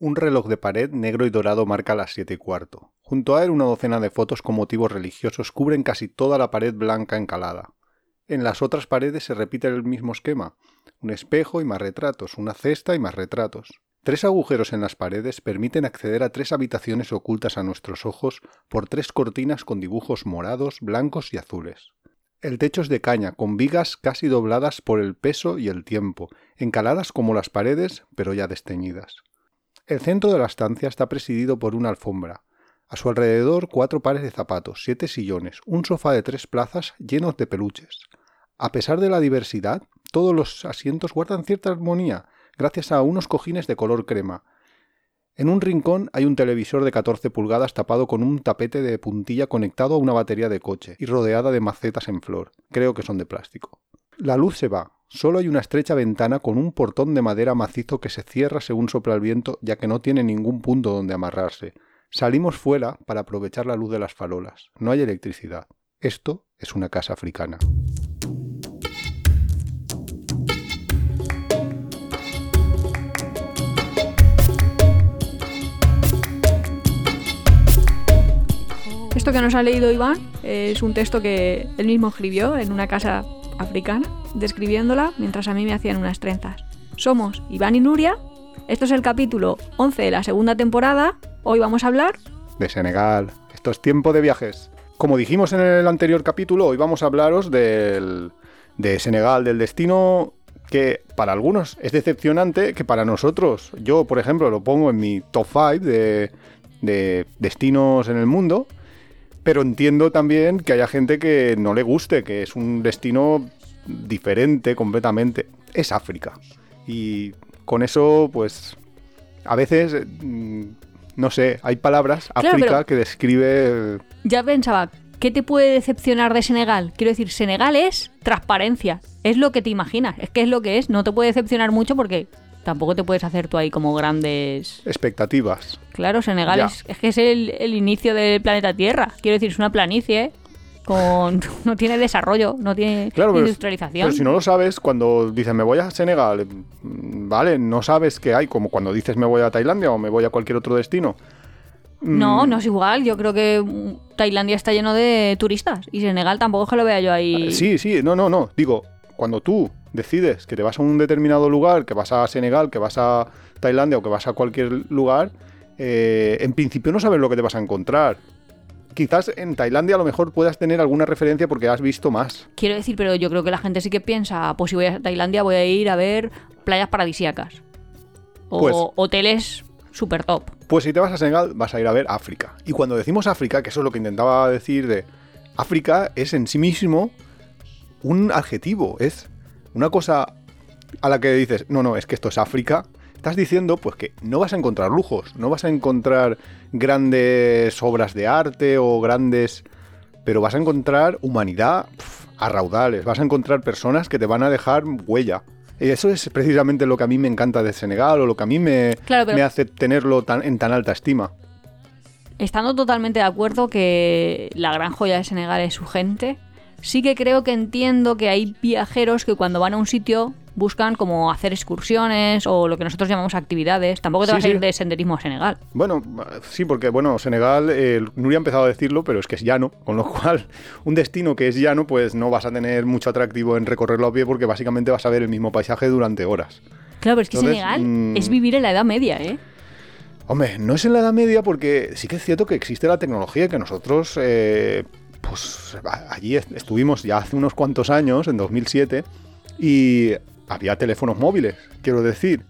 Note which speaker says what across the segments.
Speaker 1: Un reloj de pared negro y dorado marca las siete y cuarto. Junto a él una docena de fotos con motivos religiosos cubren casi toda la pared blanca encalada. En las otras paredes se repite el mismo esquema. Un espejo y más retratos, una cesta y más retratos. Tres agujeros en las paredes permiten acceder a tres habitaciones ocultas a nuestros ojos por tres cortinas con dibujos morados, blancos y azules. El techo es de caña, con vigas casi dobladas por el peso y el tiempo, encaladas como las paredes, pero ya desteñidas. El centro de la estancia está presidido por una alfombra. A su alrededor cuatro pares de zapatos, siete sillones, un sofá de tres plazas llenos de peluches. A pesar de la diversidad, todos los asientos guardan cierta armonía, gracias a unos cojines de color crema. En un rincón hay un televisor de 14 pulgadas tapado con un tapete de puntilla conectado a una batería de coche y rodeada de macetas en flor. Creo que son de plástico. La luz se va. Solo hay una estrecha ventana con un portón de madera macizo que se cierra según sopla el viento, ya que no tiene ningún punto donde amarrarse. Salimos fuera para aprovechar la luz de las farolas. No hay electricidad. Esto es una casa africana.
Speaker 2: Esto que nos ha leído Iván es un texto que él mismo escribió en una casa africana, describiéndola mientras a mí me hacían unas trenzas. Somos Iván y Nuria. Esto es el capítulo 11 de la segunda temporada. Hoy vamos a hablar
Speaker 1: de Senegal. Esto es tiempo de viajes. Como dijimos en el anterior capítulo, hoy vamos a hablaros del, de Senegal, del destino que para algunos es decepcionante, que para nosotros, yo por ejemplo lo pongo en mi top 5 de, de destinos en el mundo, pero entiendo también que haya gente que no le guste, que es un destino diferente completamente. Es África. Y con eso, pues, a veces, mm, no sé, hay palabras, África, que describe...
Speaker 2: Ya pensaba, ¿qué te puede decepcionar de Senegal? Quiero decir, Senegal es transparencia, es lo que te imaginas, es que es lo que es, no te puede decepcionar mucho porque tampoco te puedes hacer tú ahí como grandes...
Speaker 1: Expectativas.
Speaker 2: Claro, Senegal es, que es el, inicio del planeta Tierra. Quiero decir, es una planicie con no tiene desarrollo, no tiene industrialización.
Speaker 1: Pero, si no lo sabes, cuando dices me voy a Senegal, mm, vale, no sabes qué hay, como cuando dices me voy a Tailandia o me voy a cualquier otro destino.
Speaker 2: No, mm. no es igual. Yo creo que mm, Tailandia está lleno de turistas y Senegal tampoco es que lo vea yo ahí.
Speaker 1: Sí, sí, no, no, no. Digo, cuando tú decides que te vas a un determinado lugar, que vas a Senegal, que vas a Tailandia o que vas a cualquier lugar, eh, en principio no sabes lo que te vas a encontrar. Quizás en Tailandia a lo mejor puedas tener alguna referencia porque has visto más.
Speaker 2: Quiero decir, pero yo creo que la gente sí que piensa, pues si voy a Tailandia voy a ir a ver playas paradisíacas. O pues hoteles super top.
Speaker 1: Pues si te vas a Senegal vas a ir a ver África. Y cuando decimos África, que eso es lo que intentaba decir de África, es en sí mismo un adjetivo, es una cosa a la que dices, no, no, es que esto es África, estás diciendo pues que no vas a encontrar lujos, no vas a encontrar grandes obras de arte o grandes... pero vas a encontrar humanidad a raudales, vas a encontrar personas que te van a dejar huella. Y eso es precisamente lo que a mí me encanta de Senegal o lo que a mí me, me hace tenerlo tan, en tan alta estima.
Speaker 2: Estando totalmente de acuerdo que la gran joya de Senegal es su gente, sí que creo que entiendo que hay viajeros que cuando van a un sitio buscan como hacer excursiones o lo que nosotros llamamos actividades. Tampoco te vas a ir de senderismo a Senegal.
Speaker 1: Bueno, sí, porque bueno, Senegal, eh, Nuria ha empezado a decirlo, pero es que es llano, con lo cual un destino que es llano, pues no vas a tener mucho atractivo en recorrerlo a pie porque básicamente vas a ver el mismo paisaje durante horas.
Speaker 2: Claro, pero es que Senegal mm, es vivir en la Edad Media, ¿eh?
Speaker 1: Hombre, no es en la Edad Media porque sí que es cierto que existe la tecnología que nosotros... Eh, pues allí estuvimos ya hace unos cuantos años, en 2007, y había teléfonos móviles, quiero decir.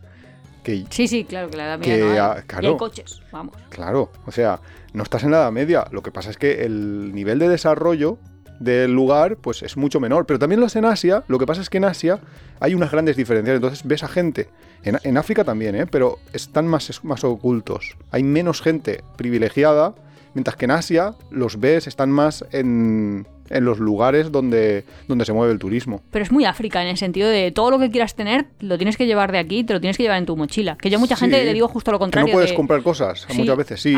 Speaker 1: Que,
Speaker 2: sí, sí, claro, que la edad media no hay. coches, vamos.
Speaker 1: Claro, o sea, no estás en la edad media. Lo que pasa es que el nivel de desarrollo del lugar pues es mucho menor. Pero también lo es en Asia. Lo que pasa es que en Asia hay unas grandes diferencias. Entonces ves a gente, en, en África también, ¿eh? pero están más, más ocultos. Hay menos gente privilegiada Mientras que en Asia los ves, están más en, los lugares donde, donde se mueve el turismo.
Speaker 2: Pero es muy África en el sentido de todo lo que quieras tener lo tienes que llevar de aquí, te lo tienes que llevar en tu mochila. Que yo a mucha gente le digo justo lo contrario.
Speaker 1: Que no puedes comprar cosas, muchas veces sí.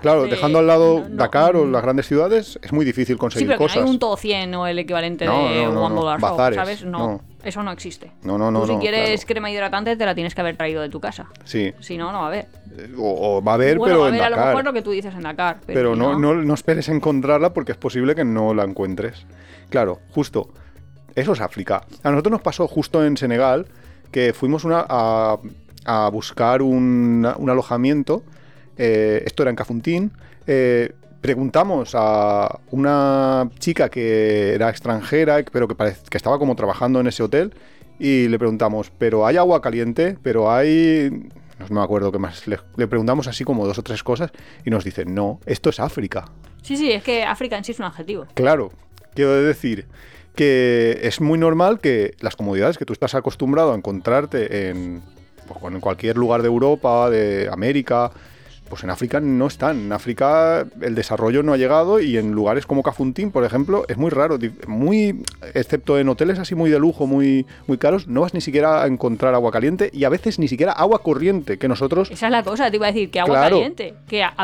Speaker 1: claro, dejando al lado Dakar o las grandes ciudades es muy difícil conseguir
Speaker 2: sí, pero
Speaker 1: cosas.
Speaker 2: No hay un todo 100 o el equivalente de
Speaker 1: no,
Speaker 2: One ¿sabes? No. Eso no existe.
Speaker 1: No, no, no.
Speaker 2: Tú si
Speaker 1: no,
Speaker 2: quieres
Speaker 1: claro.
Speaker 2: crema hidratante te la tienes que haber traído de tu casa.
Speaker 1: Sí.
Speaker 2: Si no, no va a haber.
Speaker 1: O, o va a haber,
Speaker 2: bueno,
Speaker 1: pero
Speaker 2: va a
Speaker 1: en
Speaker 2: haber a lo
Speaker 1: Dakar.
Speaker 2: mejor lo que tú dices en Dakar. Pero,
Speaker 1: Pero no, no, no esperes encontrarla porque es posible que no la encuentres. Claro, justo. Eso es África. A nosotros nos pasó justo en Senegal que fuimos una- a, a buscar un, un alojamiento. eh, esto era en Cafuntín. eh, preguntamos a una chica que era extranjera, pero que, que estaba como trabajando en ese hotel. Y le preguntamos, ¿pero hay agua caliente? ¿Pero hay...? No me acuerdo qué más. Le, le preguntamos así como dos o tres cosas y nos dice, no, esto es África.
Speaker 2: Sí, sí, es que África en sí es un adjetivo.
Speaker 1: Claro, quiero decir que es muy normal que las comodidades que tú estás acostumbrado a encontrarte en, pues, en cualquier lugar de Europa, de América, pues en África no están. En África el desarrollo no ha llegado y en lugares como Cafuntín, por ejemplo, es muy raro. Muy, excepto en hoteles así muy de lujo, muy, muy caros, no vas ni siquiera a encontrar agua caliente y a veces ni siquiera agua corriente, que nosotros...
Speaker 2: Esa es la cosa, te iba a decir, que agua
Speaker 1: Claro.
Speaker 2: caliente. Que a-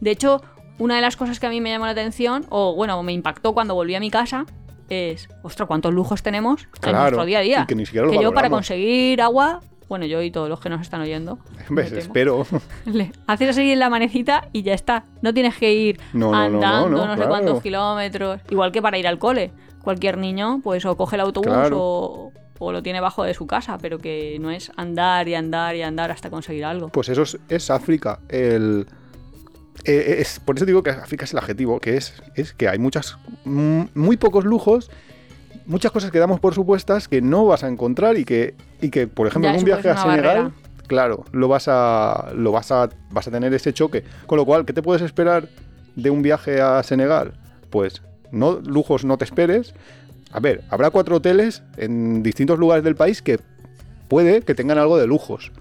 Speaker 2: de hecho, una de las cosas que a mí me llamó la atención, o bueno, me impactó cuando volví a mi casa, es, ostras, cuántos lujos tenemos en nuestro día a día.
Speaker 1: y que ni siquiera lo
Speaker 2: yo para conseguir agua, bueno, yo y todos los que nos están oyendo,
Speaker 1: Espero.
Speaker 2: le haces así en la manecita y ya está. No tienes que ir
Speaker 1: No, no, no, no,
Speaker 2: andando no, sé
Speaker 1: claro.
Speaker 2: cuántos kilómetros. Igual que para ir al cole. Cualquier niño, pues o coge el autobús
Speaker 1: Claro.
Speaker 2: o, o lo tiene bajo de su casa, pero que no es andar y andar y andar hasta conseguir algo.
Speaker 1: Pues eso es, es África. El, eh, es, por eso digo que África es el adjetivo, que es, es que hay muchas, mm, muy pocos lujos, muchas cosas que damos por supuestas que no vas a encontrar y que, y que por ejemplo,
Speaker 2: Ya,
Speaker 1: en un viaje a Senegal,
Speaker 2: barrera.
Speaker 1: claro, lo vas a, lo vas a, vas a tener ese choque. Con lo cual, ¿qué te puedes esperar de un viaje a Senegal? Pues no lujos no te esperes. A ver, habrá cuatro hoteles en distintos lugares del país que puede que tengan algo de lujos.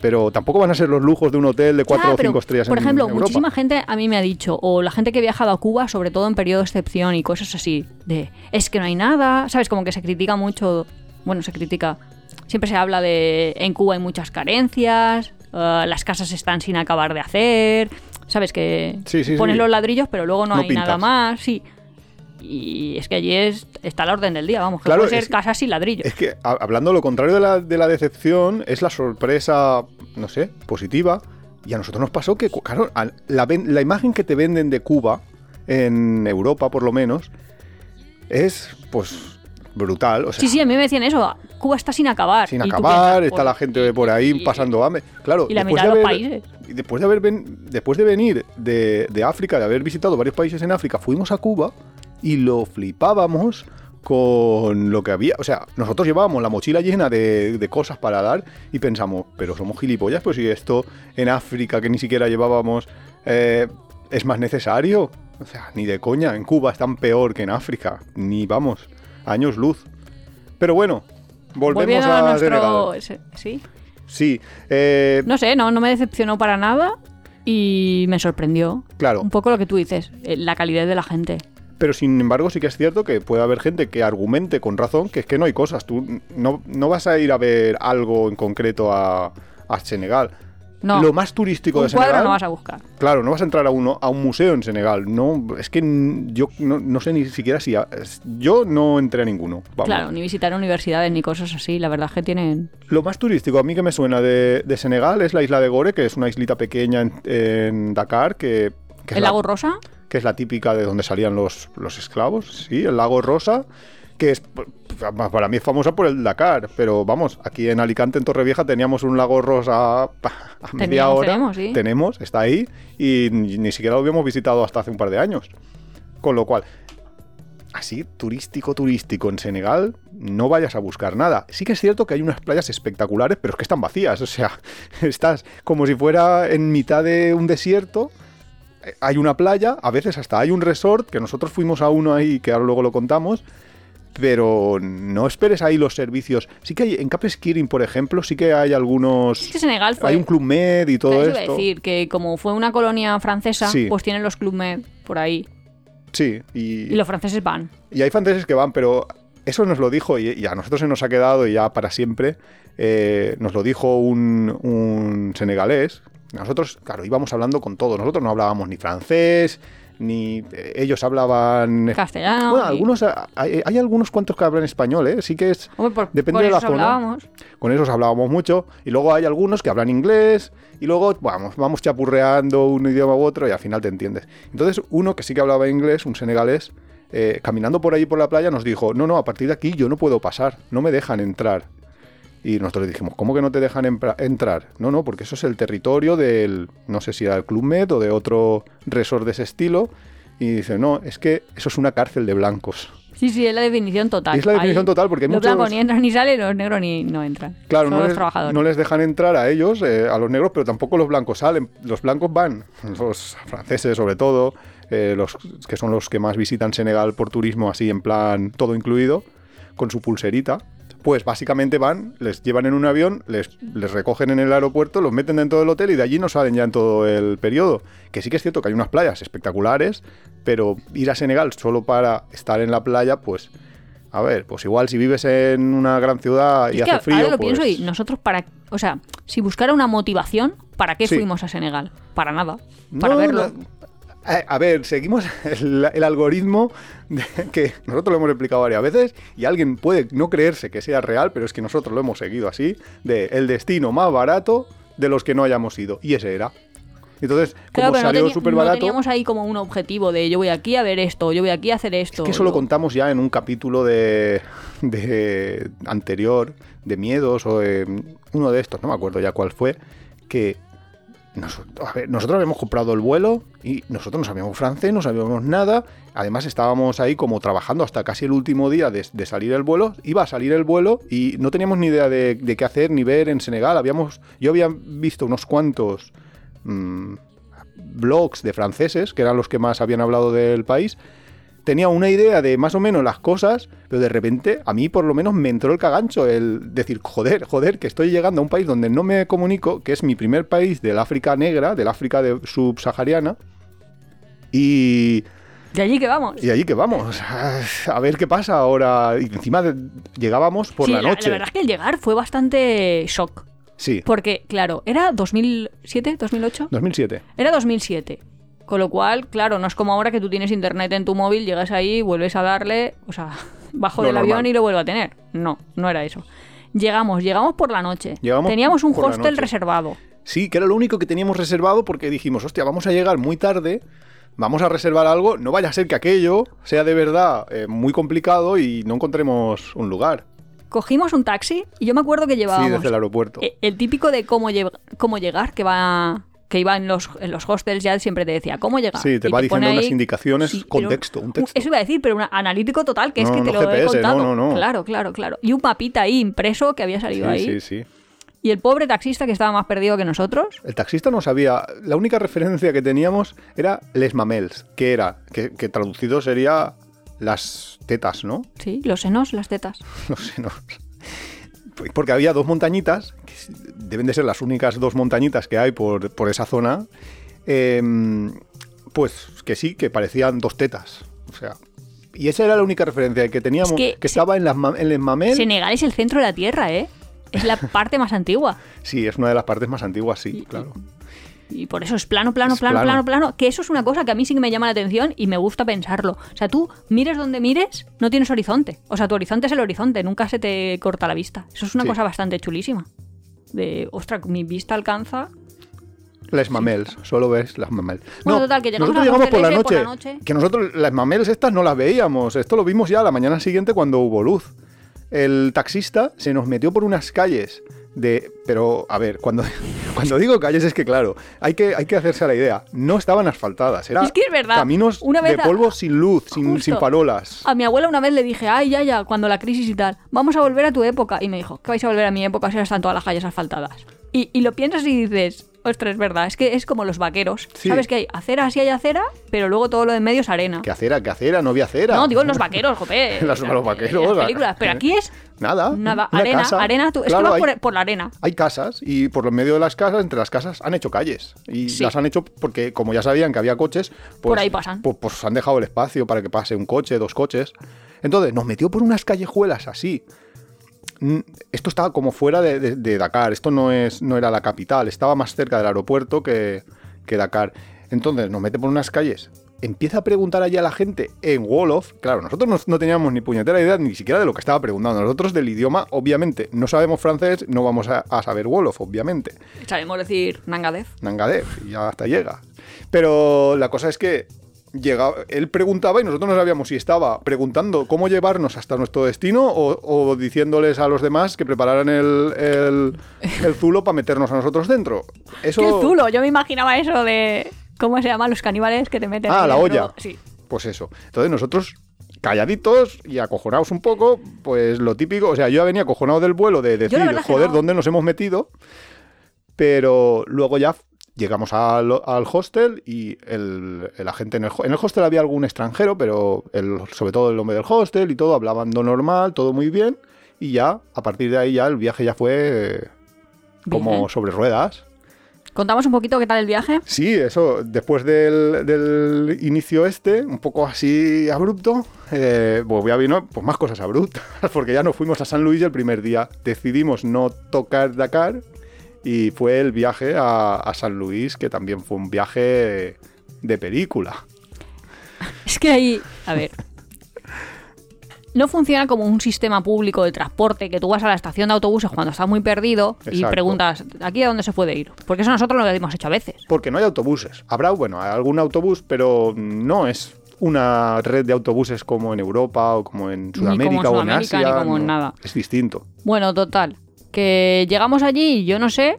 Speaker 1: Pero tampoco van a ser los lujos de un hotel de cuatro o cinco estrellas
Speaker 2: Por
Speaker 1: en
Speaker 2: ejemplo,
Speaker 1: Europa.
Speaker 2: muchísima gente a mí me ha dicho, o la gente que ha viajado a Cuba, sobre todo en periodo de excepción y cosas así, de es que no hay nada, ¿sabes? Como que se critica mucho, bueno, se critica, siempre se habla de en Cuba hay muchas carencias, eh, las casas están sin acabar de hacer, ¿sabes? Que
Speaker 1: Sí, sí,
Speaker 2: pones
Speaker 1: sí.
Speaker 2: los ladrillos, pero luego no,
Speaker 1: No
Speaker 2: hay nada más, sí. Y es que allí es, está la orden del día, vamos, que
Speaker 1: Claro,
Speaker 2: puede ser
Speaker 1: es-
Speaker 2: casas sin ladrillos.
Speaker 1: Es que, a- hablando lo contrario de la, de la decepción, es la sorpresa, no sé, positiva. Y a nosotros nos pasó que, claro, la, la imagen que te venden de Cuba, en Europa por lo menos, es, pues, brutal. O sea,
Speaker 2: Sí, sí, a mí me decían eso, Cuba está sin acabar.
Speaker 1: sin acabar,
Speaker 2: piensas,
Speaker 1: está la
Speaker 2: "Joder,
Speaker 1: gente por ahí
Speaker 2: y-
Speaker 1: pasando hambre. Claro,
Speaker 2: y la
Speaker 1: después
Speaker 2: de los
Speaker 1: haber-
Speaker 2: países.
Speaker 1: y después de haber ven- después de venir de, de África, de haber visitado varios países en África, fuimos a Cuba y lo flipábamos con lo que había. O sea, nosotros llevábamos la mochila llena de, de cosas para dar y pensamos, pero somos gilipollas, pues si esto en África que ni siquiera llevábamos eh, es más necesario. O sea, ni de coña, en Cuba es tan peor que en África, ni vamos, años luz. Pero bueno, volvemos
Speaker 2: Volviendo
Speaker 1: a,
Speaker 2: a nuestro... Sí.
Speaker 1: Sí, eh,
Speaker 2: No sé, no, no me decepcionó para nada y me sorprendió.
Speaker 1: claro.
Speaker 2: Un poco lo que tú dices, eh, la calidad de la gente.
Speaker 1: Pero sin embargo sí que es cierto que puede haber gente que argumente con razón que es que no hay cosas. Tú no, no vas a ir a ver algo en concreto a, a Senegal.
Speaker 2: No,
Speaker 1: Lo más turístico
Speaker 2: un
Speaker 1: de Senegal...
Speaker 2: cuadro no vas a buscar.
Speaker 1: Claro, no vas a entrar a, uno, a un museo en Senegal. No, es que yo no, no sé ni siquiera si... a- yo no entré a ninguno. Vamos.
Speaker 2: Claro, ni visitar universidades ni cosas así. La verdad es que tienen...
Speaker 1: Lo más turístico a mí que me suena de, de Senegal es la isla de Gore, que es una islita pequeña en, en Dakar, que,
Speaker 2: ¿El
Speaker 1: la-
Speaker 2: lago Rosa?
Speaker 1: que es la típica de donde salían los, los esclavos, sí, el lago Rosa, que es para mí es famosa por el Dakar, pero vamos, aquí en Alicante, en Torrevieja, teníamos un lago Rosa a media
Speaker 2: Teníamos,
Speaker 1: hora.
Speaker 2: tenemos, sí.
Speaker 1: Tenemos, está ahí, y ni ni siquiera lo habíamos visitado hasta hace un par de años. Con lo cual, así, turístico, turístico en Senegal, no vayas a buscar nada. Sí que es cierto que hay unas playas espectaculares, pero es que están vacías. O sea, estás como si fuera en mitad de un desierto. Eh, Hay una playa, a veces hasta hay un resort, que nosotros fuimos a uno ahí, que ahora luego lo contamos. Pero no esperes ahí los servicios. Sí que hay, en Cap Skiring, por ejemplo, sí que hay algunos.
Speaker 2: Es que Senegal fue...
Speaker 1: Hay un club med y todo
Speaker 2: Eso decir, que como fue una colonia francesa,
Speaker 1: Sí.
Speaker 2: pues tienen los Club Med por ahí.
Speaker 1: Sí, y,
Speaker 2: Y los franceses van.
Speaker 1: Y hay franceses que van, pero eso nos lo dijo y, y a nosotros se nos ha quedado y ya para siempre. eh, nos lo dijo un, un senegalés. Nosotros, claro, íbamos hablando con todos. Nosotros no hablábamos ni francés, ni eh, ellos hablaban
Speaker 2: Castellano.
Speaker 1: Bueno,
Speaker 2: y-
Speaker 1: algunos hay, hay algunos cuantos que hablan español, ¿eh? Sí que es
Speaker 2: Hombre, por-
Speaker 1: depende
Speaker 2: por
Speaker 1: de la zona.
Speaker 2: hablábamos.
Speaker 1: Con esos hablábamos mucho. Y luego hay algunos que hablan inglés. Y luego vamos, vamos chapurreando un idioma u otro y al final te entiendes. Entonces, uno que sí que hablaba inglés, un senegalés, eh, caminando por ahí por la playa, nos dijo: No, no, a partir de aquí yo no puedo pasar, no me dejan entrar. Y nosotros le dijimos: ¿Cómo que no te dejan entrar? No, no, porque eso es el territorio del, no sé si era el Club Med o de otro resort de ese estilo. Y dice: No, es que eso es una cárcel de blancos.
Speaker 2: Sí, sí, es la definición total.
Speaker 1: Es la definición
Speaker 2: Ahí
Speaker 1: total, porque hay
Speaker 2: los
Speaker 1: muchos-
Speaker 2: blancos ni entran ni salen, los negros ni no entran.
Speaker 1: Claro, no les, no les dejan entrar a ellos, eh, a los negros, pero tampoco los blancos salen. Los blancos van, los franceses sobre todo, eh, los que son los que más visitan Senegal por turismo, así en plan todo incluido, con su pulserita. Pues básicamente van, les llevan en un avión, les, les recogen en el aeropuerto, los meten dentro del hotel y de allí no salen ya en todo el periodo. Que sí que es cierto que hay unas playas espectaculares, pero ir a Senegal solo para estar en la playa, pues, a ver, pues igual si vives en una gran ciudad y
Speaker 2: es que
Speaker 1: hace frío,
Speaker 2: ahora lo
Speaker 1: pues...
Speaker 2: pienso y nosotros para... O sea, si buscara una motivación, ¿para qué
Speaker 1: Sí.
Speaker 2: fuimos a Senegal? Para nada. Para
Speaker 1: No,
Speaker 2: verlo.
Speaker 1: no. Eh, A ver, seguimos el, el algoritmo de- que nosotros lo hemos explicado varias veces y alguien puede no creerse que sea real, pero es que nosotros lo hemos seguido así, de el destino más barato de los que no hayamos ido. Y ese era. Entonces,
Speaker 2: Claro,
Speaker 1: como
Speaker 2: no,
Speaker 1: salió súper
Speaker 2: no
Speaker 1: barato,
Speaker 2: teníamos ahí como un objetivo de yo voy aquí a ver esto, yo voy aquí a hacer esto.
Speaker 1: que eso lo contamos ya en un capítulo de, de anterior, de miedos o de uno de estos, no me acuerdo ya cuál fue, que nosotros, a ver, nosotros habíamos comprado el vuelo y nosotros no sabíamos francés, no sabíamos nada. Además estábamos ahí como trabajando hasta casi el último día de, salir el vuelo. Iba a salir el vuelo y no teníamos ni idea de, de qué hacer ni ver en Senegal. Habíamos, yo había visto unos cuantos mm, blogs de franceses, que eran los que más habían hablado del país, tenía una idea de más o menos las cosas, pero de repente a mí por lo menos me entró el cagancho, el decir, joder, joder, que estoy llegando a un país donde no me comunico, que es mi primer país del África negra, del África de- subsahariana, y,
Speaker 2: De allí que vamos.
Speaker 1: y allí que vamos, a ver qué pasa ahora. Y encima llegábamos por
Speaker 2: Sí,
Speaker 1: la noche.
Speaker 2: La verdad es que el llegar fue bastante shock.
Speaker 1: Sí,
Speaker 2: Porque, claro, ¿era 2007, 2008?
Speaker 1: 2007.
Speaker 2: Era 2007. Con lo cual, claro, no es como ahora que tú tienes internet en tu móvil, llegas ahí, vuelves a darle, o sea, bajo del
Speaker 1: normal.
Speaker 2: avión y lo vuelvo a tener. No, no era eso. Llegamos, llegamos por la noche.
Speaker 1: Llegamos
Speaker 2: Teníamos un hostel reservado.
Speaker 1: Sí, que era lo único que teníamos reservado porque dijimos, hostia, vamos a llegar muy tarde, vamos a reservar algo, no vaya a ser que aquello sea de verdad eh, muy complicado y no encontremos un lugar.
Speaker 2: Cogimos un taxi y yo me acuerdo que
Speaker 1: Sí,
Speaker 2: llevábamos
Speaker 1: desde el aeropuerto.
Speaker 2: eh, el típico de cómo, lle- cómo llegar, que va que iba en los, en los hostels ya siempre te decía cómo llegar.
Speaker 1: Sí, te
Speaker 2: Y
Speaker 1: va
Speaker 2: pone
Speaker 1: diciendo unas indicaciones
Speaker 2: Sí,
Speaker 1: con texto, un texto.
Speaker 2: Eso iba a decir, pero un analítico total, que es
Speaker 1: No,
Speaker 2: que te
Speaker 1: no
Speaker 2: lo he
Speaker 1: GPS,
Speaker 2: contado.
Speaker 1: no, no.
Speaker 2: Claro, claro, claro. Y un mapita ahí impreso que había
Speaker 1: Sí,
Speaker 2: salido ahí.
Speaker 1: sí, sí.
Speaker 2: Y el pobre taxista que estaba más perdido que nosotros.
Speaker 1: El taxista no sabía, la única referencia que teníamos era les mamels, que era, que, que traducido sería las tetas, ¿no?
Speaker 2: Sí, los senos, las tetas.
Speaker 1: no sé, no. Porque había dos montañitas, que deben de ser las únicas dos montañitas que hay por, por esa zona, em, pues que sí, que parecían dos tetas. O sea, y esa era la única referencia que teníamos,
Speaker 2: Es
Speaker 1: que,
Speaker 2: que
Speaker 1: estaba en, las, en el mamel.
Speaker 2: Senegal es el centro de la tierra, ¿eh? Es la parte más antigua.
Speaker 1: Sí, es una de las partes más antiguas, sí, claro.
Speaker 2: Y por eso es plano, plano,
Speaker 1: Es
Speaker 2: plano,
Speaker 1: plano.
Speaker 2: plano, plano. Que eso es una cosa que a mí sí que me llama la atención y me gusta pensarlo. O sea, tú mires donde mires, no tienes horizonte. O sea, tu horizonte es el horizonte, nunca se te corta la vista. Eso es una
Speaker 1: Sí.
Speaker 2: cosa bastante chulísima. De, ostras, mi vista alcanza.
Speaker 1: Les mamels, solo ves las mamels.
Speaker 2: Bueno, total, que llegamos
Speaker 1: nosotros llegamos por la,
Speaker 2: por
Speaker 1: noche,
Speaker 2: la noche.
Speaker 1: Que nosotros las mamels estas no las veíamos. Esto lo vimos ya la mañana siguiente cuando hubo luz. El taxista se nos metió por unas calles de... Pero, a ver, cuando, cuando digo calles es que, claro, hay que, hay que hacerse a la idea. No estaban asfaltadas. Era
Speaker 2: Es que es verdad.
Speaker 1: Caminos
Speaker 2: Una
Speaker 1: de
Speaker 2: a-
Speaker 1: polvo sin luz, sin, sin farolas.
Speaker 2: A mi abuela una vez le dije, ay, ya, ya, cuando la crisis y tal, vamos a volver a tu época. Y me dijo, ¿qué vais a volver a mi época si están todas las calles asfaltadas? Y, y lo piensas y dices, ostras, es verdad, es que es como los vaqueros.
Speaker 1: Sí.
Speaker 2: ¿Sabes que hay acera, sí hay acera, pero luego todo lo de en medio es arena?
Speaker 1: ¿Qué acera? ¿Qué acera? No había acera.
Speaker 2: No, digo en los vaqueros, jope.
Speaker 1: Las- los vaqueros,
Speaker 2: las
Speaker 1: la-
Speaker 2: películas. Pero aquí es
Speaker 1: Nada.
Speaker 2: nada,
Speaker 1: una
Speaker 2: arena,
Speaker 1: casa.
Speaker 2: arena. Tú, es que vas
Speaker 1: hay-
Speaker 2: por, por la arena.
Speaker 1: Hay casas y por lo medio de las casas, entre las casas, han hecho calles. Y
Speaker 2: Sí.
Speaker 1: las han hecho porque, como ya sabían que había coches, pues,
Speaker 2: Por ahí pasan.
Speaker 1: Pues, pues han dejado el espacio para que pase un coche, dos coches. Entonces nos metió por unas callejuelas así. Esto estaba como fuera de, de- de Dakar. Esto no, es, no era la capital. Estaba más cerca del aeropuerto que, que Dakar. Entonces nos mete por unas calles empieza a preguntar allí a la gente en Wolof. Claro, nosotros no, no teníamos ni puñetera idea ni siquiera de lo que estaba preguntando. Nosotros del idioma, obviamente, no sabemos francés, no vamos a, a saber Wolof, obviamente.
Speaker 2: Sabemos decir Nangadev.
Speaker 1: Nangadev, y ya hasta llega. Pero la cosa es que llegaba, él preguntaba y nosotros no sabíamos si estaba preguntando cómo llevarnos hasta nuestro destino o, o diciéndoles a los demás que prepararan el, el, el zulo para meternos a nosotros dentro. Eso,
Speaker 2: ¡Qué zulo! Yo me imaginaba eso de... ¿Cómo se llaman los caníbales que te meten
Speaker 1: Ah, la
Speaker 2: dentro?
Speaker 1: olla.
Speaker 2: Sí.
Speaker 1: Pues eso. Entonces nosotros calladitos y acojonados un poco, pues lo típico, o sea, yo ya venía acojonado del vuelo de decir, joder,
Speaker 2: no.
Speaker 1: ¿dónde nos hemos metido? Pero luego ya llegamos al, al hostel y el, el agente en el, en el hostel había algún extranjero, pero el, sobre todo el hombre del hostel y todo, hablaban lo normal, todo muy bien. Y ya, a partir de ahí ya el viaje ya fue eh, como
Speaker 2: Bien.
Speaker 1: sobre ruedas.
Speaker 2: ¿Contamos un poquito qué tal el viaje?
Speaker 1: Sí, eso, después del, del inicio este, un poco así abrupto, eh, pues ya vino pues más cosas abruptas, porque ya nos fuimos a San Luis el primer día decidimos no tocar Dakar y fue el viaje a, a San Luis, que también fue un viaje de película.
Speaker 2: Es que ahí, a ver, no funciona como un sistema público de transporte que tú vas a la estación de autobuses cuando estás muy perdido y preguntas, ¿aquí a dónde se puede ir? Porque eso nosotros lo hemos hecho a veces.
Speaker 1: Porque no hay autobuses. Habrá, bueno, algún autobús, pero no es una red de autobuses como en Europa o como en
Speaker 2: como en
Speaker 1: Sudamérica, o en
Speaker 2: Sudamérica,
Speaker 1: Asia.
Speaker 2: ni como en
Speaker 1: no.
Speaker 2: nada.
Speaker 1: Es distinto.
Speaker 2: Bueno, total, que llegamos allí yo no sé,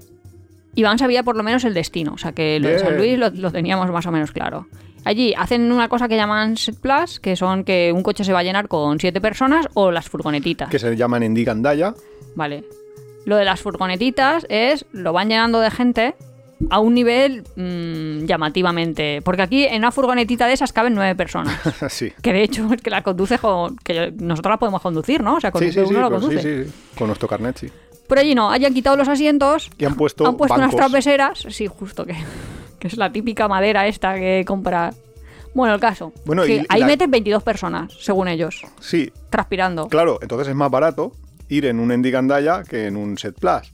Speaker 2: Iván sabía por lo menos el destino, o sea que lo de San. Luis lo, lo teníamos más o menos claro. Allí hacen una cosa que llaman plus, que son que un coche se va a llenar con siete personas o las furgonetitas.
Speaker 1: Que se llaman Endigandaya.
Speaker 2: Vale. Lo de las furgonetitas es lo van llenando de gente a un nivel mm, llamativamente. Porque aquí en una furgonetita de esas caben nueve personas.
Speaker 1: sí.
Speaker 2: Que de hecho es que la conduce con, que nosotros la podemos conducir, ¿no? O sea, conduce
Speaker 1: sí, sí,
Speaker 2: uno lo conduce.
Speaker 1: sí, con nuestro carnet, sí.
Speaker 2: Pero allí no, hayan quitado los asientos,
Speaker 1: Y han puesto,
Speaker 2: han puesto unas trapeseras, sí, justo que, que es la típica madera esta que compra. Bueno, el caso.
Speaker 1: Bueno,
Speaker 2: que
Speaker 1: y- y
Speaker 2: ahí
Speaker 1: la-
Speaker 2: meten 22 personas, según ellos,
Speaker 1: Sí,
Speaker 2: transpirando.
Speaker 1: claro, entonces es más barato ir en un Endigandaya que en un Set Plus.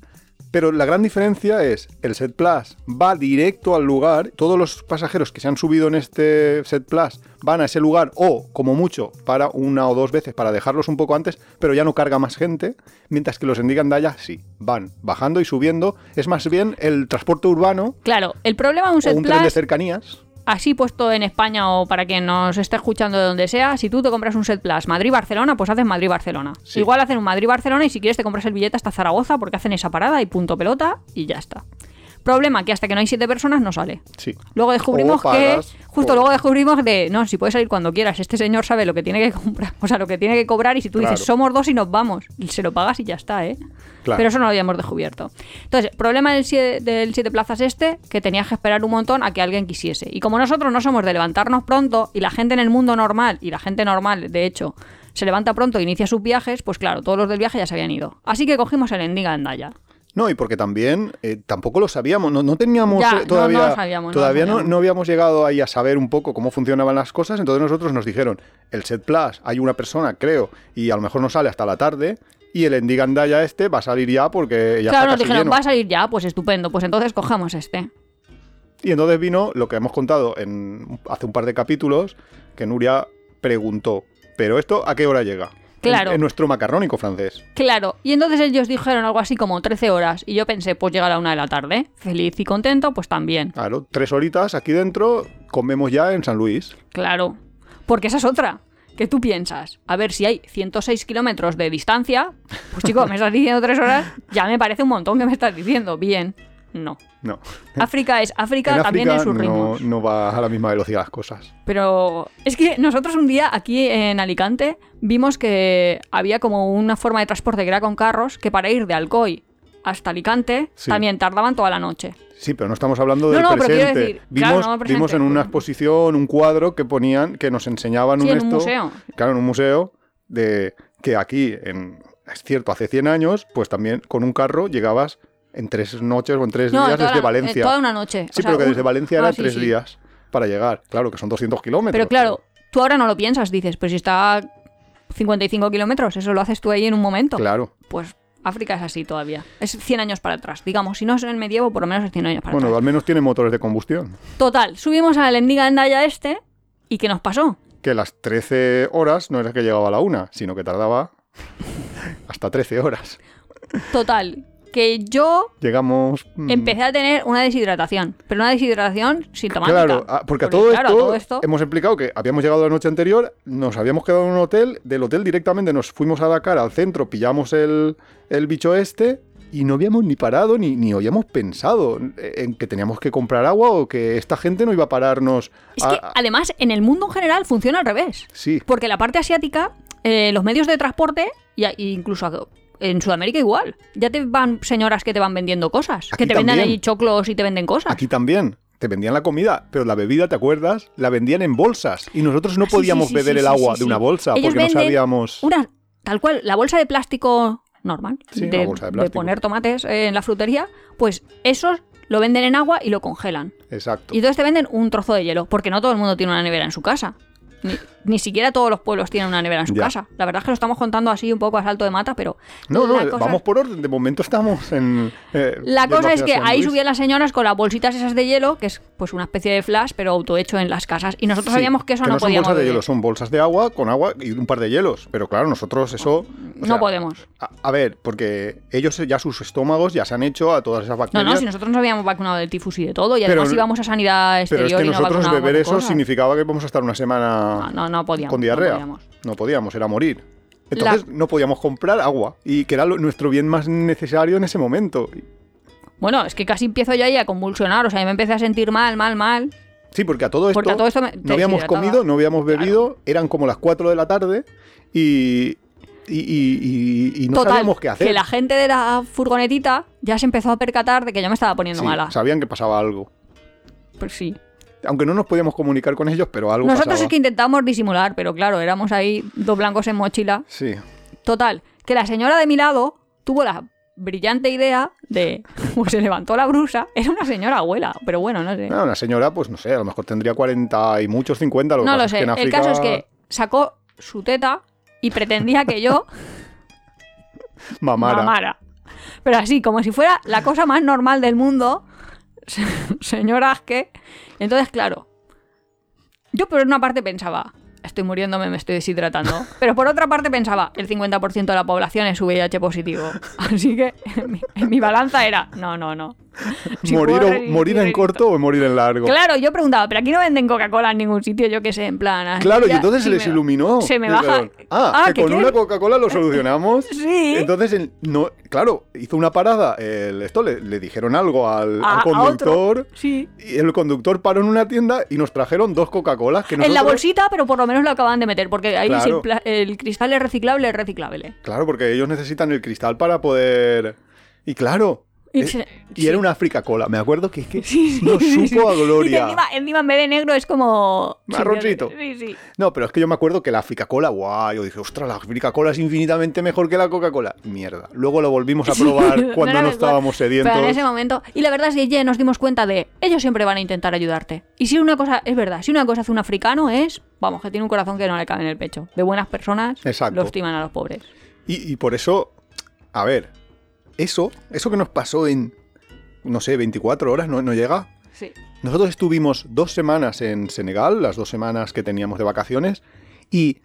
Speaker 1: Pero la gran diferencia es, el Set Plus va directo al lugar, todos los pasajeros que se han subido en este Set Plus van a ese lugar o, como mucho, para una o dos veces para dejarlos un poco antes, pero ya no carga más gente, mientras que los Endigandaya sí, van bajando y subiendo. Es más bien el transporte urbano
Speaker 2: Claro, el problema de un
Speaker 1: o
Speaker 2: set
Speaker 1: un tren de cercanías.
Speaker 2: Así puesto en España o para quien nos esté escuchando de donde sea, si tú te compras un set plus Madrid-Barcelona, pues haces Madrid-Barcelona.
Speaker 1: Sí.
Speaker 2: Igual hacen un Madrid-Barcelona y si quieres te compras el billete hasta Zaragoza porque hacen esa parada y punto pelota y ya está. Problema que hasta que no hay siete personas no sale.
Speaker 1: Sí.
Speaker 2: Luego descubrimos que, justo
Speaker 1: o-
Speaker 2: luego descubrimos de, no, si puedes salir cuando quieras, este señor sabe lo que tiene que comprar, o sea, lo que tiene que cobrar y si tú
Speaker 1: Claro.
Speaker 2: dices, somos dos y nos vamos, se lo pagas y ya está, ¿eh?
Speaker 1: Claro.
Speaker 2: Pero eso no lo habíamos descubierto. Entonces, problema del siete, del siete plazas este, que tenías que esperar un montón a que alguien quisiese. Y como nosotros no somos de levantarnos pronto y la gente en el mundo normal, y la gente normal, de hecho, se levanta pronto e inicia sus viajes, pues claro, todos los del viaje ya se habían ido. Así que cogimos el Endiga Andaya.
Speaker 1: No, y porque también eh, tampoco lo sabíamos, no, no teníamos
Speaker 2: Ya,
Speaker 1: eh,
Speaker 2: no, no
Speaker 1: todavía,
Speaker 2: sabíamos, no
Speaker 1: todavía no, no habíamos llegado ahí a saber un poco cómo funcionaban las cosas, entonces nosotros nos dijeron, el Set Plus, hay una persona, creo, y a lo mejor no sale hasta la tarde, y el Endigandaya este va a salir ya porque ya
Speaker 2: claro, nos
Speaker 1: está casi
Speaker 2: dijeron,
Speaker 1: lleno.
Speaker 2: va a salir ya, pues estupendo, pues entonces cogemos este.
Speaker 1: Y entonces vino lo que hemos contado en, hace un par de capítulos, que Nuria preguntó, ¿pero esto a qué hora llega? En- nuestro macarrónico francés.
Speaker 2: Claro, y entonces ellos dijeron algo así como 13 horas, y yo pensé, pues llega a la una de la tarde, feliz y contento, pues también.
Speaker 1: Claro, tres horitas aquí dentro, comemos ya en San Luis.
Speaker 2: Claro, porque esa es otra. Que tú piensas, a ver si hay 106 kilómetros de distancia, pues chico, me estás diciendo tres horas, ya me parece un montón que me estás diciendo. Bien, no.
Speaker 1: No.
Speaker 2: África es África
Speaker 1: en
Speaker 2: también en
Speaker 1: África
Speaker 2: sus
Speaker 1: no,
Speaker 2: ritmos.
Speaker 1: no va a la misma velocidad las cosas.
Speaker 2: Pero es que nosotros un día aquí en Alicante vimos que había como una forma de transporte que era con carros, que para ir de Alcoy hasta Alicante
Speaker 1: Sí.
Speaker 2: también tardaban toda la noche.
Speaker 1: Sí, pero no estamos hablando
Speaker 2: No,
Speaker 1: del
Speaker 2: no, quiero
Speaker 1: presente.
Speaker 2: decir,
Speaker 1: vimos,
Speaker 2: claro, no, presente.
Speaker 1: vimos en una exposición un cuadro que ponían, que nos enseñaban
Speaker 2: Sí,
Speaker 1: un
Speaker 2: en un museo.
Speaker 1: Claro, en un museo de que aquí, en, es cierto, hace 100 años, pues también con un carro llegabas en tres noches o en tres
Speaker 2: No,
Speaker 1: días desde
Speaker 2: la-
Speaker 1: Valencia.
Speaker 2: eh, toda una noche.
Speaker 1: Sí,
Speaker 2: O sea,
Speaker 1: pero que
Speaker 2: un-
Speaker 1: desde Valencia
Speaker 2: Ah,
Speaker 1: eran
Speaker 2: sí,
Speaker 1: tres
Speaker 2: sí.
Speaker 1: días para llegar. Claro, que son 200 kilómetros.
Speaker 2: Pero claro, tú ahora no lo piensas, dices, pues si está a 55 kilómetros, eso lo haces tú ahí en un momento.
Speaker 1: Claro.
Speaker 2: Pues África es así todavía. Es 100 años para atrás. Digamos, si no es en el medievo, por lo menos es 100 años para
Speaker 1: Bueno,
Speaker 2: atrás.
Speaker 1: al menos tiene motores de combustión.
Speaker 2: Total, subimos al Endiga Endaya este ¿Y qué nos pasó?
Speaker 1: Que las 13 horas no era que llegaba a la una, sino que tardaba hasta 13 horas.
Speaker 2: Total, que yo
Speaker 1: Llegamos... mm,
Speaker 2: empecé a tener una deshidratación, pero una deshidratación sintomática.
Speaker 1: Claro, ah, porque a todo,
Speaker 2: claro,
Speaker 1: esto,
Speaker 2: todo esto
Speaker 1: hemos explicado que habíamos llegado la noche anterior, nos habíamos quedado en un hotel, del hotel directamente nos fuimos a Dakar, al centro, pillamos el, el bicho este y no habíamos ni parado ni, ni habíamos pensado en que teníamos que comprar agua o que esta gente no iba a pararnos.
Speaker 2: Es
Speaker 1: a-
Speaker 2: que además en el mundo en general funciona al revés.
Speaker 1: sí,
Speaker 2: Porque la parte asiática, eh, los medios de transporte, y incluso en Sudamérica igual, ya te van señoras que te van vendiendo cosas.
Speaker 1: Aquí
Speaker 2: que te venden
Speaker 1: también.
Speaker 2: ahí choclos y te venden cosas.
Speaker 1: aquí también. Te vendían la comida, pero la bebida, ¿te acuerdas? La vendían en bolsas y nosotros no
Speaker 2: Ah, sí,
Speaker 1: podíamos
Speaker 2: sí, sí,
Speaker 1: beber el agua de una bolsa
Speaker 2: Ellos
Speaker 1: porque no
Speaker 2: venden
Speaker 1: sabíamos.
Speaker 2: Una, tal cual, la bolsa de plástico normal,
Speaker 1: Sí,
Speaker 2: de,
Speaker 1: de
Speaker 2: poner tomates en la frutería, pues esos lo venden en agua y lo congelan.
Speaker 1: Exacto.
Speaker 2: Y entonces te venden un trozo de hielo, porque no todo el mundo tiene una nevera en su casa. Ni, ni siquiera todos los pueblos tienen una nevera en su
Speaker 1: Ya.
Speaker 2: casa. La verdad es que lo estamos contando así un poco a salto de mata, pero.
Speaker 1: No, no,
Speaker 2: cosa-
Speaker 1: vamos por orden. De momento estamos en. eh,
Speaker 2: La cosa es que ahí
Speaker 1: Luis.
Speaker 2: subían las señoras con las bolsitas esas de hielo, que es pues una especie de flash, pero autohecho en las casas. Y nosotros
Speaker 1: Sí,
Speaker 2: sabíamos que eso no,
Speaker 1: son
Speaker 2: podíamos.
Speaker 1: bolsas de hielo, son bolsas de agua con agua y un par de hielos. Pero claro, nosotros eso.
Speaker 2: no
Speaker 1: sea,
Speaker 2: podemos.
Speaker 1: A, a ver, porque ellos ya sus estómagos ya se han hecho a todas esas
Speaker 2: No,
Speaker 1: bacterias.
Speaker 2: no, si nosotros nos habíamos vacunado del tifus y de todo, y
Speaker 1: Pero-
Speaker 2: además íbamos a sanidad
Speaker 1: pero
Speaker 2: exterior
Speaker 1: es que
Speaker 2: y no
Speaker 1: nosotros beber eso
Speaker 2: cosas.
Speaker 1: significaba que vamos a estar una semana
Speaker 2: No, no, no podíamos.
Speaker 1: con diarrea.
Speaker 2: No podíamos.
Speaker 1: No podíamos, era morir. Entonces no podíamos comprar agua y que era lo- nuestro bien más necesario en ese momento.
Speaker 2: Bueno, es que casi empiezo yo ahí a convulsionar, o sea, yo me empecé a sentir mal, mal, mal.
Speaker 1: Sí, porque a todo esto,
Speaker 2: Porque a todo esto me- te
Speaker 1: no habíamos comido, no habíamos bebido, eran como las 4 de la tarde y, y, y- y- y no
Speaker 2: Total,
Speaker 1: sabíamos qué hacer.
Speaker 2: que la gente de la furgonetita ya se empezó a percatar de que yo me estaba poniendo
Speaker 1: Sí,
Speaker 2: mala.
Speaker 1: sabían que pasaba algo.
Speaker 2: Pues sí.
Speaker 1: Aunque no nos podíamos comunicar con ellos, pero algo
Speaker 2: Nosotros
Speaker 1: pasaba.
Speaker 2: es que intentamos disimular, pero claro, éramos ahí dos blancos en mochila.
Speaker 1: Sí.
Speaker 2: Total, que la señora de mi lado tuvo la brillante idea de, pues se levantó la brusa, era una señora abuela, pero bueno, no sé.
Speaker 1: Una señora, pues no sé, a lo mejor tendría 40 y muchos 50. Lo que
Speaker 2: no lo
Speaker 1: es
Speaker 2: sé,
Speaker 1: que en
Speaker 2: el caso es que sacó su teta y pretendía que yo
Speaker 1: Mamara.
Speaker 2: mamara. Pero así, como si fuera la cosa más normal del mundo, señor Aske. Entonces, claro, yo por una parte pensaba, estoy muriéndome, me estoy deshidratando. Pero por otra parte pensaba, el 50% de la población es VIH positivo. Así que mi balanza era, no, no, no.
Speaker 1: Morir, o- morir en corto o morir en largo.
Speaker 2: Claro, yo preguntaba, pero aquí no venden Coca-Cola en ningún sitio, yo qué sé, en plan. así
Speaker 1: Claro, y entonces se les iluminó.
Speaker 2: Se me baja.
Speaker 1: Ah, que
Speaker 2: ¿qué
Speaker 1: con una? Coca-Cola lo solucionamos.
Speaker 2: Sí.
Speaker 1: Entonces, no, claro, hizo una parada. El, esto le, le dijeron algo al,
Speaker 2: A-
Speaker 1: al
Speaker 2: a
Speaker 1: conductor.
Speaker 2: Sí.
Speaker 1: Y el conductor paró en una tienda y nos trajeron dos Coca-Colas que
Speaker 2: En la
Speaker 1: nosotros-
Speaker 2: bolsita, pero por lo menos lo acaban de meter, porque ahí
Speaker 1: Claro.
Speaker 2: el cristal es reciclable, es reciclable.
Speaker 1: Claro, porque ellos necesitan el cristal para poder. Y claro.
Speaker 2: Y
Speaker 1: eh, y era una África Cola. Me acuerdo que es que
Speaker 2: Sí, sí,
Speaker 1: nos
Speaker 2: sí,
Speaker 1: supo a
Speaker 2: Y
Speaker 1: gloria.
Speaker 2: encima, encima en vez de negro es como...
Speaker 1: Marroncito.
Speaker 2: Sí, sí.
Speaker 1: No, pero es que yo me acuerdo que la África Cola, guau, yo dije, ostras, la África Cola es infinitamente mejor que la Coca-Cola. Mierda. Luego lo volvimos a probar
Speaker 2: No
Speaker 1: cuando no estábamos sedientos.
Speaker 2: Pero en ese momento... Y la verdad es que nos dimos cuenta de... Ellos siempre van a intentar ayudarte. Y si una cosa... Es verdad, si una cosa hace un africano es... Vamos, que tiene un corazón que no le cabe en el pecho. De buenas personas,
Speaker 1: Exacto.
Speaker 2: lo estiman a los pobres.
Speaker 1: Y, y por eso, a ver, eso, eso que nos pasó en, no sé, 24 horas, ¿no, no llega?
Speaker 2: Sí.
Speaker 1: Nosotros estuvimos dos semanas en Senegal, las dos semanas que teníamos de vacaciones, y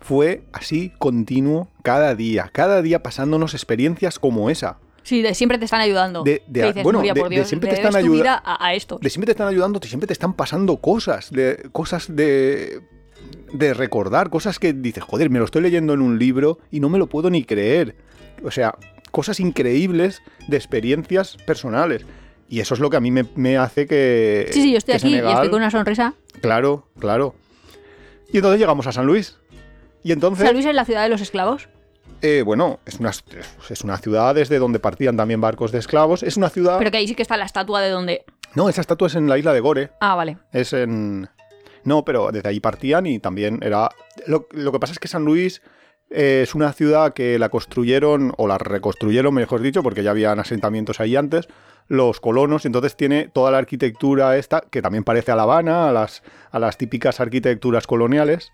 Speaker 1: fue así continuo cada día, cada día pasándonos experiencias como esa.
Speaker 2: Sí, de siempre te están ayudando.
Speaker 1: De- de-
Speaker 2: dices,
Speaker 1: bueno,
Speaker 2: "Nuria,
Speaker 1: de-
Speaker 2: por
Speaker 1: de
Speaker 2: Dios,
Speaker 1: siempre
Speaker 2: le
Speaker 1: te están
Speaker 2: debes tu
Speaker 1: ayuda-
Speaker 2: vida a, a esto.
Speaker 1: De siempre te están ayudando, te siempre te están pasando cosas, de cosas de de recordar, cosas que dices, joder, me lo estoy leyendo en un libro y no me lo puedo ni creer. O sea, cosas increíbles de experiencias personales. Y eso es lo que a mí me, me hace que.
Speaker 2: Sí, sí, yo estoy aquí y estoy con una sonrisa.
Speaker 1: Claro, claro. Y entonces llegamos a San Luis. Y entonces.
Speaker 2: San Luis es la ciudad de los esclavos.
Speaker 1: eh, bueno, es una, es una ciudad desde donde partían también barcos de esclavos. Es una ciudad.
Speaker 2: Pero que ahí sí que está la estatua de donde.
Speaker 1: No, esa estatua es en la isla de Gore.
Speaker 2: Ah, vale.
Speaker 1: Es en. No, pero desde ahí partían y también era. Lo, lo que pasa es que San Luis eh, es una ciudad que la construyeron, o la reconstruyeron, mejor dicho, porque ya habían asentamientos ahí antes, los colonos, y entonces tiene toda la arquitectura esta, que también parece a La Habana, a las, a las típicas arquitecturas coloniales.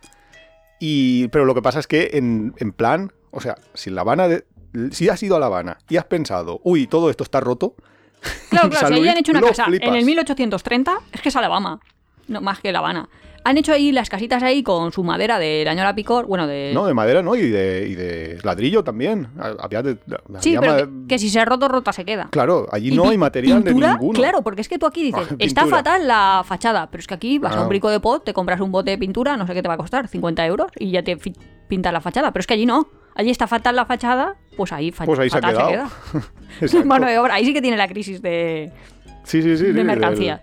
Speaker 1: Y, pero lo que pasa es que en, en plan, o sea, si La Habana. de- si has ido a La Habana y has pensado, uy, todo esto está roto,
Speaker 2: Claro, claro, si han hecho una casa
Speaker 1: flipas.
Speaker 2: en el 1830, es que es Alabama. No, más que La Habana. Han hecho ahí las casitas ahí con su madera del año la picor, bueno, de...
Speaker 1: No, de madera no, y de, y de ladrillo también. Había de-
Speaker 2: sí, pero que, que si se ha roto, rota se queda.
Speaker 1: Claro, allí no hay material
Speaker 2: pintura,
Speaker 1: de ninguno.
Speaker 2: Claro, porque es que tú aquí dices,
Speaker 1: Ah,
Speaker 2: está
Speaker 1: pintura.
Speaker 2: fatal la fachada, pero es que aquí vas a
Speaker 1: Ah.
Speaker 2: un brico de pot, te compras un bote de pintura, no sé qué te va a costar, 50 euros, y ya te pintas la fachada. Pero es que allí no. Allí está fatal la fachada, pues ahí, fa-
Speaker 1: Pues ahí se ha
Speaker 2: fatal
Speaker 1: quedado.
Speaker 2: queda. Mano de obra, ahí sí que tiene la crisis de...
Speaker 1: Sí, sí, sí.
Speaker 2: de mercancías.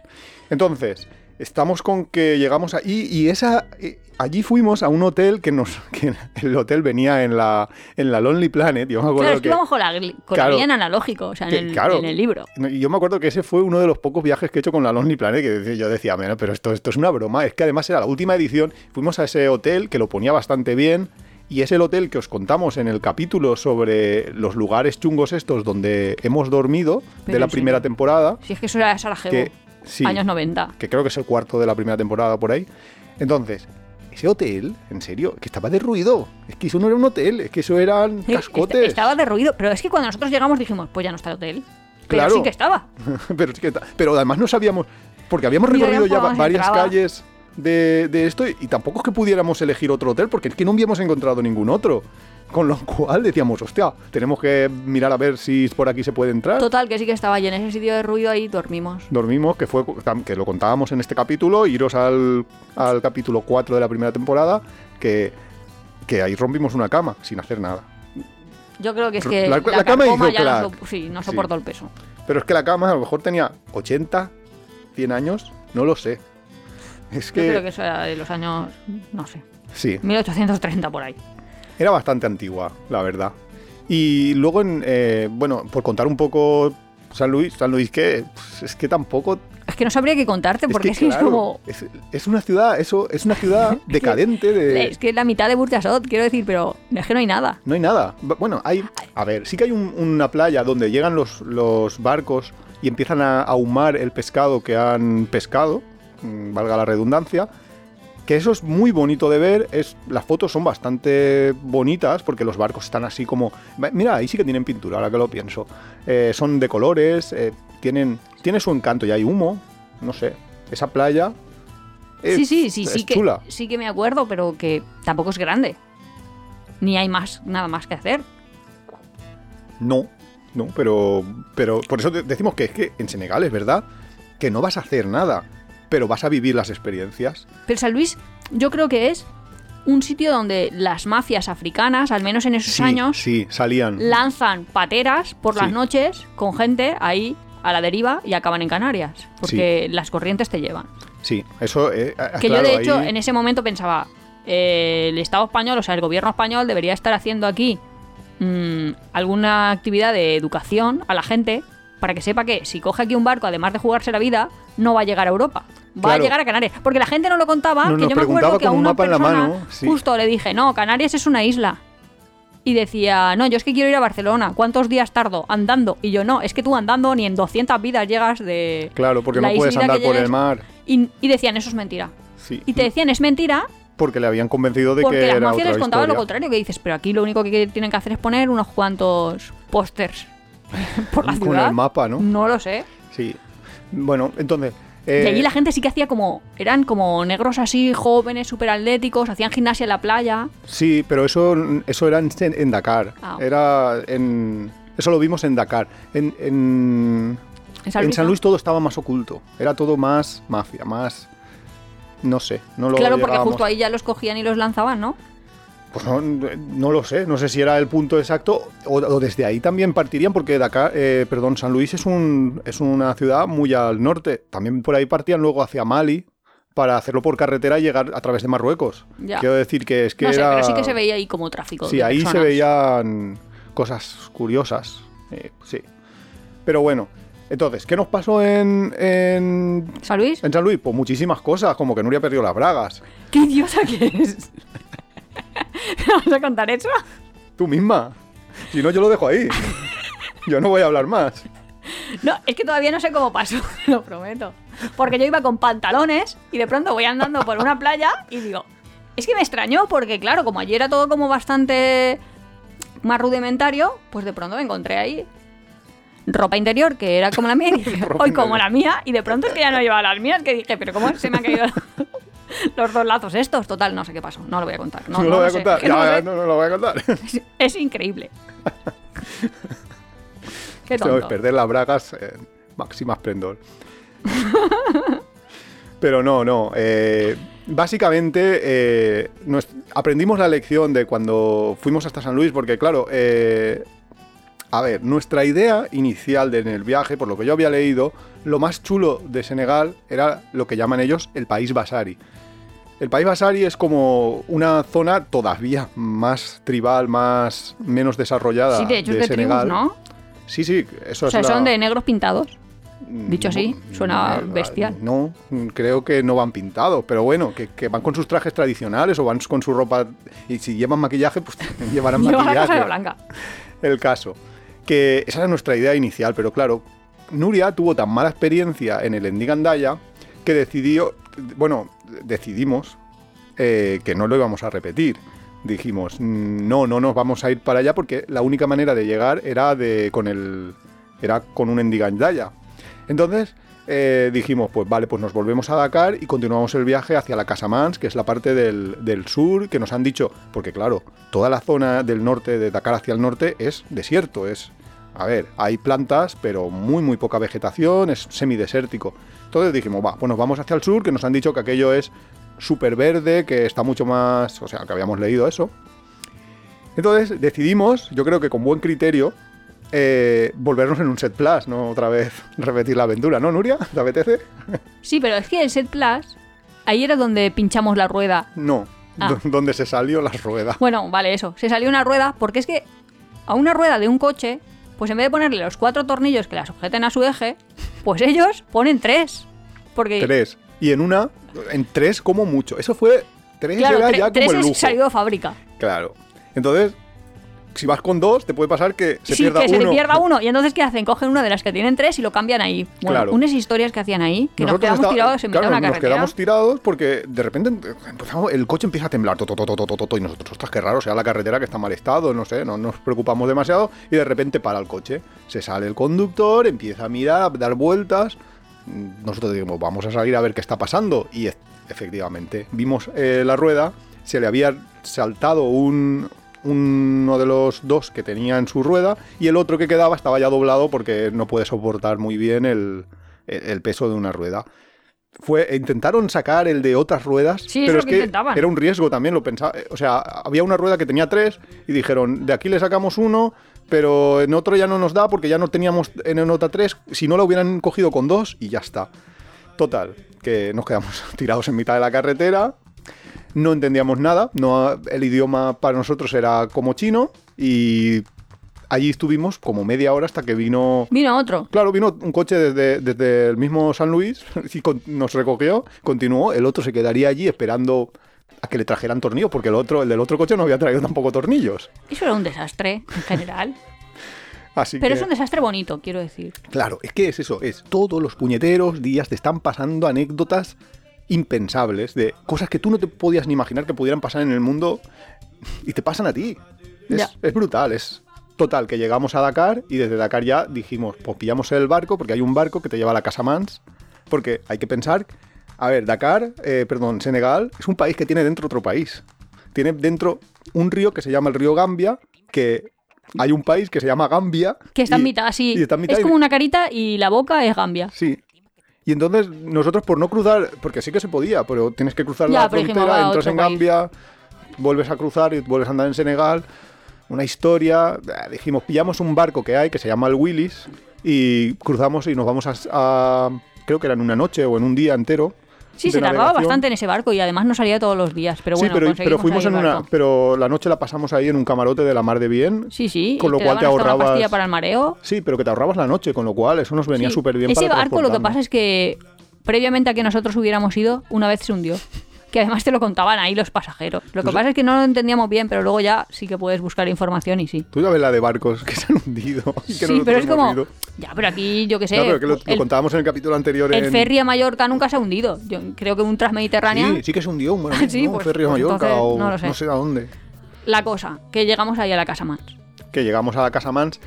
Speaker 1: Entonces, estamos con que llegamos ahí y esa eh, allí fuimos a un hotel que nos que el hotel venía en la en la Lonely Planet, yo me acuerdo
Speaker 2: Claro, es que
Speaker 1: que
Speaker 2: íbamos con la, con la
Speaker 1: Claro.
Speaker 2: analógico, o sea, en, el,
Speaker 1: claro.
Speaker 2: en el libro.
Speaker 1: Yo me acuerdo que ese fue uno de los pocos viajes que he hecho con la Lonely Planet, que yo decía, "Mira, pero esto, esto es una broma, es que además era la última edición, fuimos a ese hotel que lo ponía bastante bien, y es el hotel que os contamos en el capítulo sobre los lugares chungos estos donde hemos dormido
Speaker 2: Pero
Speaker 1: de la primera temporada,
Speaker 2: Si es que eso era Sarajevo,
Speaker 1: que sí,
Speaker 2: años 90.
Speaker 1: que creo que es el cuarto de la primera temporada por ahí. Entonces, ese hotel, en serio, que estaba derruido. Es que eso no era un hotel, es que eso eran
Speaker 2: Sí,
Speaker 1: cascotes.
Speaker 2: est- Estaba derruido, pero es que cuando nosotros llegamos dijimos, pues ya no está el hotel. Pero
Speaker 1: Claro.
Speaker 2: sí que estaba.
Speaker 1: pero, es que pero además no sabíamos, porque habíamos recorrido ya varias
Speaker 2: entraba.
Speaker 1: calles de, de esto y tampoco es que pudiéramos elegir otro hotel, porque es que no habíamos encontrado ningún otro. Con lo cual decíamos, hostia, tenemos que mirar a ver si por aquí se puede entrar.
Speaker 2: Total, que sí que estaba y en ese sitio de ruido ahí dormimos.
Speaker 1: dormimos, que fue que lo contábamos en este capítulo, iros al, al capítulo 4 de la primera temporada, que, que ahí rompimos una cama sin hacer nada.
Speaker 2: Yo creo que es que
Speaker 1: La-
Speaker 2: la,
Speaker 1: la cama hizo
Speaker 2: ya no, sí, no
Speaker 1: Sí.
Speaker 2: soportó el peso.
Speaker 1: Pero es que la cama a lo mejor tenía 80, 100 años, no lo sé. Es
Speaker 2: Yo
Speaker 1: que,
Speaker 2: creo que eso era de los años, no sé,
Speaker 1: sí,
Speaker 2: 1830 por ahí.
Speaker 1: Era bastante antigua, la verdad. Y luego, en, eh, bueno, por contar un poco San Luis, San Luis que pues, es que tampoco
Speaker 2: Es que no sabría qué contarte porque es que, es,
Speaker 1: claro,
Speaker 2: como...
Speaker 1: es, es una ciudad, eso es una ciudad decadente de
Speaker 2: Es que es la mitad de Burjasot, quiero decir, pero es que no hay nada.
Speaker 1: No hay nada. Bueno, hay. A ver, sí que hay un- una playa donde llegan los, los barcos y empiezan a ahumar el pescado que han pescado, mm, valga la redundancia. Que eso es muy bonito de ver. Es, las fotos son bastante bonitas porque los barcos están así como. Mira, ahí sí que tienen pintura, ahora que lo pienso. Eh, son de colores, eh, tienen, tiene su encanto y hay humo. No sé. Esa playa. es-
Speaker 2: sí, sí, sí,
Speaker 1: es
Speaker 2: sí que, sí que me acuerdo, pero que tampoco es grande. Ni hay más, nada más que hacer.
Speaker 1: No, no, pero, pero por eso de- decimos que es que en Senegal es verdad que no vas a hacer nada, pero vas a vivir las experiencias.
Speaker 2: Pero San Luis, yo creo que es un sitio donde las mafias africanas, al menos en esos
Speaker 1: Sí,
Speaker 2: años,
Speaker 1: sí, salían.
Speaker 2: lanzan pateras por las
Speaker 1: Sí.
Speaker 2: noches con gente ahí a la deriva y acaban en Canarias. Porque las corrientes te llevan.
Speaker 1: Sí, eso. eh, ah,
Speaker 2: Que
Speaker 1: claro,
Speaker 2: yo, de hecho,
Speaker 1: ahí-
Speaker 2: en ese momento pensaba, eh, el Estado español, o sea, el gobierno español debería estar haciendo aquí mm, alguna actividad de educación a la gente para que sepa que si coge aquí un barco, además de jugarse la vida, no va a llegar a Europa. Va
Speaker 1: Claro.
Speaker 2: a llegar a Canarias. Porque la gente no lo contaba,
Speaker 1: No,
Speaker 2: que yo me acuerdo que a
Speaker 1: con un
Speaker 2: una
Speaker 1: la
Speaker 2: persona
Speaker 1: mano, sí.
Speaker 2: justo le dije, no, Canarias es una isla. Y decía, no, yo es que quiero ir a Barcelona. ¿Cuántos días tardo? Andando. Y yo, no, es que tú andando ni en 200 vidas llegas de...
Speaker 1: Claro, porque
Speaker 2: la
Speaker 1: no puedes andar por el mar.
Speaker 2: Y, y decían, eso es mentira.
Speaker 1: Sí.
Speaker 2: Y te decían, es mentira,
Speaker 1: Porque le habían convencido de
Speaker 2: porque
Speaker 1: que
Speaker 2: las
Speaker 1: era
Speaker 2: mafias les contaban lo contrario, que dices, pero aquí lo único que tienen que hacer es poner unos cuantos pósters por la
Speaker 1: Con
Speaker 2: ciudad.
Speaker 1: el mapa, ¿no?
Speaker 2: No lo sé.
Speaker 1: Sí. Bueno, entonces.
Speaker 2: Y
Speaker 1: eh,
Speaker 2: allí la gente sí que hacía como, eran como negros así, jóvenes, súper atléticos, hacían gimnasia en la playa.
Speaker 1: Sí, pero eso, eso era en, en Dakar.
Speaker 2: Ah.
Speaker 1: Era en. Eso lo vimos en Dakar. En, en,
Speaker 2: En San
Speaker 1: en
Speaker 2: Luis,
Speaker 1: San
Speaker 2: ¿no?
Speaker 1: Luis todo estaba más oculto. Era todo más mafia, más. No sé, no lo
Speaker 2: Claro, porque justo ahí ya los cogían y los lanzaban, ¿no?
Speaker 1: Pues no, no lo sé, no sé si era el punto exacto o, o desde ahí también partirían porque Dakar, eh, perdón, San Luis es, un, es una ciudad muy al norte. También por ahí partían luego hacia Mali para hacerlo por carretera y llegar a través de Marruecos.
Speaker 2: Ya.
Speaker 1: Quiero decir que es que
Speaker 2: no sé,
Speaker 1: era...
Speaker 2: pero sí que se veía ahí como tráfico.
Speaker 1: Sí,
Speaker 2: de
Speaker 1: ahí se veían cosas curiosas. eh, sí. Pero bueno, entonces, ¿qué nos pasó en, en,
Speaker 2: ¿San Luis?
Speaker 1: en San Luis? Pues muchísimas cosas, como que Nuria perdió las bragas.
Speaker 2: ¿Qué idiota que es? ¿Me vas a contar eso?
Speaker 1: Tú misma. Si no, yo lo dejo ahí. Yo no voy a hablar más.
Speaker 2: No, es que todavía no sé cómo pasó, lo prometo. Porque yo iba con pantalones y de pronto voy andando por una playa y digo, es que me extrañó porque claro, como allí era todo como bastante más rudimentario, pues de pronto me encontré ahí ropa interior que era como la mía y dije, hoy como la mía y de pronto es que ya no llevaba las mías que dije, pero ¿cómo se me ha caído? la-?" Los dos lazos estos, total, no sé qué pasó. No lo voy a contar. No,
Speaker 1: No,
Speaker 2: no
Speaker 1: lo voy a contar. Ya,
Speaker 2: no lo
Speaker 1: ya,
Speaker 2: sé.
Speaker 1: no, no lo voy a contar.
Speaker 2: Es, es increíble. Qué tonto.
Speaker 1: perder las bragas máxima esplendor. Pero no, no. eh, básicamente eh, nos- aprendimos la lección de cuando fuimos hasta San Luis, porque claro, eh, a ver, nuestra idea inicial de, en el viaje, por lo que yo había leído, lo más chulo de Senegal era lo que llaman ellos el país Basari. El país Basari es como una zona todavía más tribal, más menos desarrollada
Speaker 2: Sí, de hecho es de tribus. ¿no?
Speaker 1: Sí, sí, eso
Speaker 2: O sea,
Speaker 1: es la-
Speaker 2: son de negros pintados. Dicho así,
Speaker 1: no,
Speaker 2: suena
Speaker 1: eh,
Speaker 2: bestial.
Speaker 1: No, creo que no van pintados, pero bueno, que, que van con sus trajes tradicionales o van con su ropa. Y si llevan maquillaje, pues llevarán
Speaker 2: Lleva la
Speaker 1: maquillaje.
Speaker 2: de blanca.
Speaker 1: El caso. Que esa era nuestra idea inicial, pero claro, Nuria tuvo tan mala experiencia en el Endigandaya que decidió. Bueno, decidimos eh, que no lo íbamos a repetir. Dijimos, "Mm, no, no nos vamos a ir para allá porque la única manera de llegar era de con el era con un Endigandaya. Entonces eh, dijimos, pues vale, pues nos volvemos a Dakar y continuamos el viaje hacia la Casamance, que es la parte del, del sur, que nos han dicho, porque claro, toda la zona del norte, de Dakar hacia el norte, es desierto, es... A ver, hay plantas, pero muy, muy poca vegetación, es semidesértico. Entonces dijimos, va, pues nos vamos hacia el sur, que nos han dicho que aquello es súper verde, que está mucho más... O sea, que habíamos leído eso. Entonces decidimos, yo creo que con buen criterio, eh, volvernos en un set plus, no otra vez repetir la aventura, ¿no, Nuria? ¿Te apetece?
Speaker 2: Sí, pero es que el set plus, ahí era donde pinchamos la rueda.
Speaker 1: No,
Speaker 2: Ah.
Speaker 1: do- donde se salió la rueda.
Speaker 2: Bueno, vale, eso. Se salió una rueda porque es que a una rueda de un coche, pues en vez de ponerle los cuatro tornillos que la sujeten a su eje, pues ellos ponen tres. Porque,
Speaker 1: Tres. Y en una, en tres como mucho. Eso fue, tres
Speaker 2: claro,
Speaker 1: era
Speaker 2: tre-
Speaker 1: ya como
Speaker 2: tres
Speaker 1: el lujo.
Speaker 2: salido de fábrica.
Speaker 1: Claro. Entonces, si vas con dos, te puede pasar que se
Speaker 2: sí,
Speaker 1: pierda
Speaker 2: que se
Speaker 1: uno.
Speaker 2: le pierda uno. Y entonces, ¿qué hacen? Cogen una de las que tienen tres y lo cambian ahí. Bueno,
Speaker 1: Claro.
Speaker 2: unas historias que hacían ahí, que nos quedamos
Speaker 1: está-
Speaker 2: tirados en mitad
Speaker 1: claro,
Speaker 2: de una
Speaker 1: nos
Speaker 2: carretera.
Speaker 1: quedamos tirados porque de repente empezamos, el coche empieza a temblar, to, to, to, y nosotros, ostras, qué raro, sea la carretera que está en mal estado, no sé, no nos preocupamos demasiado y de repente para el coche. Se sale el conductor, empieza a mirar, a dar vueltas. Nosotros dijimos, vamos a salir a ver qué está pasando y e- efectivamente vimos eh, la rueda, se le había saltado un, uno de los dos que tenía en su rueda y el otro que quedaba estaba ya doblado porque no puede soportar muy bien el, el- el peso de una rueda. Fue, intentaron sacar el de otras ruedas,
Speaker 2: Sí,
Speaker 1: pero es
Speaker 2: que
Speaker 1: era un riesgo también, lo pensaba. O sea, había una rueda que tenía tres y dijeron, de aquí le sacamos uno, pero en otro ya no nos da porque ya no teníamos en en otra tres, si no lo hubieran cogido con dos y ya está. Total, que nos quedamos tirados en mitad de la carretera, no entendíamos nada, no, el idioma para nosotros era como chino y allí estuvimos como media hora hasta que vino...
Speaker 2: Vino otro.
Speaker 1: Claro, vino un coche desde, desde el mismo San Luis y con- nos recogió, continuó, el otro se quedaría allí esperando a que le trajeran tornillos, porque el otro, el del otro coche no había traído tampoco tornillos.
Speaker 2: Eso era un desastre, en general.
Speaker 1: Así
Speaker 2: Pero
Speaker 1: que,
Speaker 2: es un desastre bonito, quiero decir.
Speaker 1: claro, es que es eso, es todos los puñeteros días te están pasando anécdotas impensables de cosas que tú no te podías ni imaginar que pudieran pasar en el mundo y te pasan a ti. Es, brutal, es total, que llegamos a Dakar y desde Dakar ya dijimos, pues pillamos el barco, porque hay un barco que te lleva a la Casa Mans, porque hay que pensar, a ver, Dakar, eh, perdón, Senegal, es un país que tiene dentro otro país. Tiene dentro un río que se llama el río Gambia, que hay un país que se llama Gambia.
Speaker 2: Que está
Speaker 1: y-
Speaker 2: en mitad,
Speaker 1: está en mitad
Speaker 2: es
Speaker 1: y-
Speaker 2: como una carita y la boca es Gambia.
Speaker 1: Sí. Y entonces nosotros por no cruzar, porque sí que se podía, pero tienes que cruzar
Speaker 2: Ya,
Speaker 1: la frontera, entras en
Speaker 2: país.
Speaker 1: Gambia, vuelves a cruzar y vuelves a andar en Senegal. Una historia. eh, Dijimos, pillamos un barco que hay que se llama el Willis y cruzamos y nos vamos a, a- creo que era en una noche o en un día entero.
Speaker 2: Sí,
Speaker 1: de
Speaker 2: se tardaba
Speaker 1: navegación.
Speaker 2: bastante en ese barco y además no salía todos los días. Pero bueno,
Speaker 1: sí, pero, fuimos en una, pero la noche la pasamos ahí en un camarote de la mar de bien.
Speaker 2: Sí, sí.
Speaker 1: con lo
Speaker 2: te
Speaker 1: cual te
Speaker 2: una
Speaker 1: ahorrabas-
Speaker 2: pastilla para el mareo.
Speaker 1: Sí, pero que te ahorrabas la noche, con lo cual eso nos venía
Speaker 2: Sí.
Speaker 1: súper bien
Speaker 2: Ese
Speaker 1: para
Speaker 2: barco lo que pasa es que previamente a que nosotros hubiéramos ido, una vez se hundió. Que además te lo contaban ahí los pasajeros. Lo que
Speaker 1: Pues-
Speaker 2: pasa es que no lo entendíamos bien, pero luego ya sí que puedes buscar información y sí.
Speaker 1: Tú ya ves la de barcos que se han hundido. y que
Speaker 2: Sí, pero es como.
Speaker 1: ido.
Speaker 2: Ya, pero aquí yo qué sé.
Speaker 1: No, pero que lo, contábamos en el capítulo anterior.
Speaker 2: el
Speaker 1: en...
Speaker 2: ferry a Mallorca nunca se ha hundido. Yo creo que un Transmediterráneo.
Speaker 1: Sí, sí que se hundió. Bueno,
Speaker 2: Sí,
Speaker 1: no,
Speaker 2: pues-
Speaker 1: Ferry de
Speaker 2: pues
Speaker 1: Mallorca
Speaker 2: entonces,
Speaker 1: o
Speaker 2: no
Speaker 1: no
Speaker 2: lo
Speaker 1: sé.
Speaker 2: sé.
Speaker 1: a dónde.
Speaker 2: La cosa, que llegamos ahí a la casa más.
Speaker 1: Que llegamos a la Casa Mans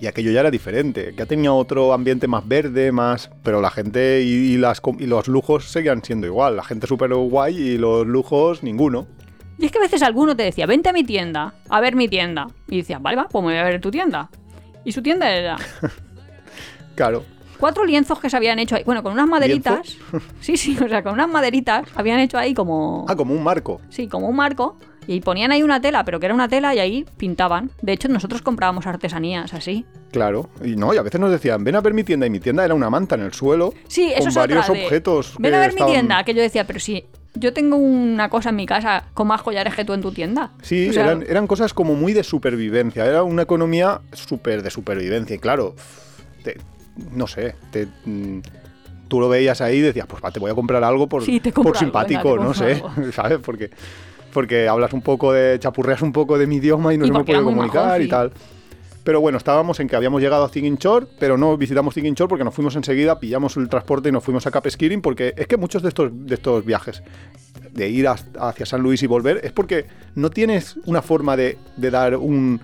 Speaker 1: Y aquello ya era diferente, ya tenía otro ambiente más verde, más... Pero la gente y, y las, y los lujos seguían siendo igual. La gente súper guay y los lujos ninguno.
Speaker 2: Y es que a veces alguno te decía, vente a mi tienda, a ver mi tienda. Y decías, vale, va, pues me voy a ver tu tienda. Y su tienda era
Speaker 1: Claro.
Speaker 2: cuatro lienzos que se habían hecho ahí. Bueno, con unas maderitas. Sí, sí, o sea, con unas maderitas habían hecho ahí como.
Speaker 1: Ah, como un marco.
Speaker 2: Sí, como un marco. Y ponían ahí una tela, pero que era una tela y ahí pintaban. De hecho, nosotros comprábamos artesanías así.
Speaker 1: Claro. Y no, y a veces nos decían, ven a ver mi tienda. Y mi tienda era una manta en el suelo.
Speaker 2: Sí, eso
Speaker 1: con
Speaker 2: es
Speaker 1: varios
Speaker 2: otra de,
Speaker 1: objetos.
Speaker 2: Ven
Speaker 1: que
Speaker 2: a ver
Speaker 1: estaban-
Speaker 2: mi tienda. Que yo decía, pero si yo tengo una cosa en mi casa con más collares que tú en tu tienda.
Speaker 1: Sí,
Speaker 2: O sea,
Speaker 1: eran, eran cosas como muy de supervivencia. Era una economía súper de supervivencia. Y claro, te- no sé, te, mm, tú lo veías ahí y decías, pues va, te voy a comprar algo por,
Speaker 2: Sí,
Speaker 1: por
Speaker 2: algo,
Speaker 1: simpático,
Speaker 2: venga,
Speaker 1: no sé, ¿sabes? Porque, porque hablas un poco de, chapurreas un poco de mi idioma y no se me
Speaker 2: muy
Speaker 1: comunicar y tal. Pero bueno, estábamos en que habíamos llegado a Ziguinchor, pero no visitamos Ziguinchor porque nos fuimos enseguida, pillamos el transporte y nos fuimos a Capesquirin porque es que muchos de estos, de estos viajes de ir hacia San Luis y volver es porque no tienes una forma de, de dar un,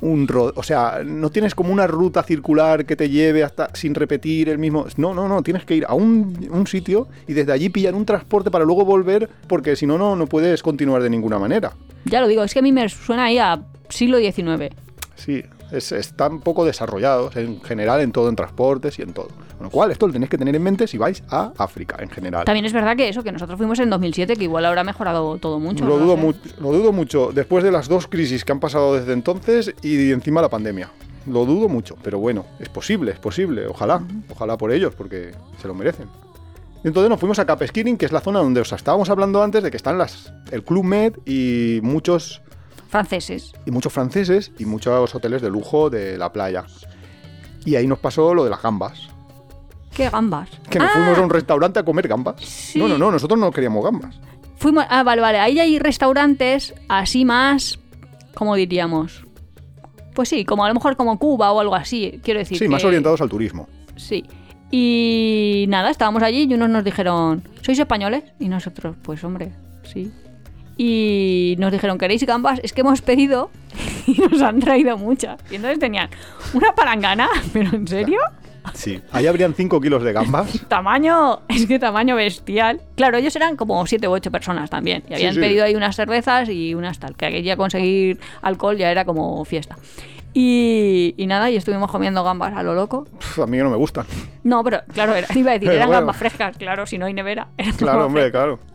Speaker 1: un o sea, no tienes como una ruta circular que te lleve hasta sin repetir el mismo. No, no, no, tienes que ir a un, un sitio y desde allí pillar un transporte para luego volver porque si no, no, no puedes continuar de ninguna manera.
Speaker 2: Ya lo digo, es que a mí me suena ahí a siglo XIX.
Speaker 1: Sí, es, están poco desarrollados en general en todo, en transportes y en todo. Con lo cual, esto lo tenéis que tener en mente si vais a África en general.
Speaker 2: También es verdad que eso, que nosotros fuimos en 2007, que igual habrá mejorado todo mucho.
Speaker 1: Lo
Speaker 2: no
Speaker 1: dudo,
Speaker 2: sé.
Speaker 1: mu- lo dudo mucho, después de las dos crisis que han pasado desde entonces y encima la pandemia. Lo dudo mucho, pero bueno, es posible, es posible. Ojalá, ojalá por ellos, porque se lo merecen. Y entonces nos fuimos a Capesquirin, que es la zona donde os estábamos hablando antes de que están las, el Club Med y muchos,
Speaker 2: Franceses.
Speaker 1: y muchos franceses y muchos hoteles de lujo de la playa. Y ahí nos pasó lo de las gambas.
Speaker 2: ¿Qué gambas?
Speaker 1: Que nos
Speaker 2: Ah,
Speaker 1: fuimos a un restaurante a comer gambas.
Speaker 2: Sí.
Speaker 1: No, no, no, nosotros no queríamos gambas.
Speaker 2: Fuimos, ah, vale, vale. Ahí hay restaurantes así más. ¿Cómo diríamos? Pues sí, como a lo mejor como Cuba o algo así. Quiero decir.
Speaker 1: Sí, más orientados al turismo.
Speaker 2: Sí. Y nada, estábamos allí y unos nos dijeron, ¿sois españoles? Y nosotros, pues hombre, sí. Y nos dijeron, ¿queréis gambas? Es que hemos pedido y nos han traído muchas. Y entonces tenían una palangana, pero ¿en serio?
Speaker 1: Sí. Ahí habrían 5 kilos de gambas.
Speaker 2: Tamaño, es que tamaño bestial. Claro, ellos eran como siete u ocho personas también. Y habían
Speaker 1: sí.
Speaker 2: pedido ahí unas cervezas y unas tal. Que aquí ya conseguir alcohol ya era como fiesta. Y, y nada, y estuvimos comiendo gambas a lo loco.
Speaker 1: A mí no me gustan.
Speaker 2: No, pero claro, era, iba a decir, eran
Speaker 1: bueno.
Speaker 2: gambas frescas, claro, si no hay nevera.
Speaker 1: Claro, hombre,
Speaker 2: frescas.
Speaker 1: claro.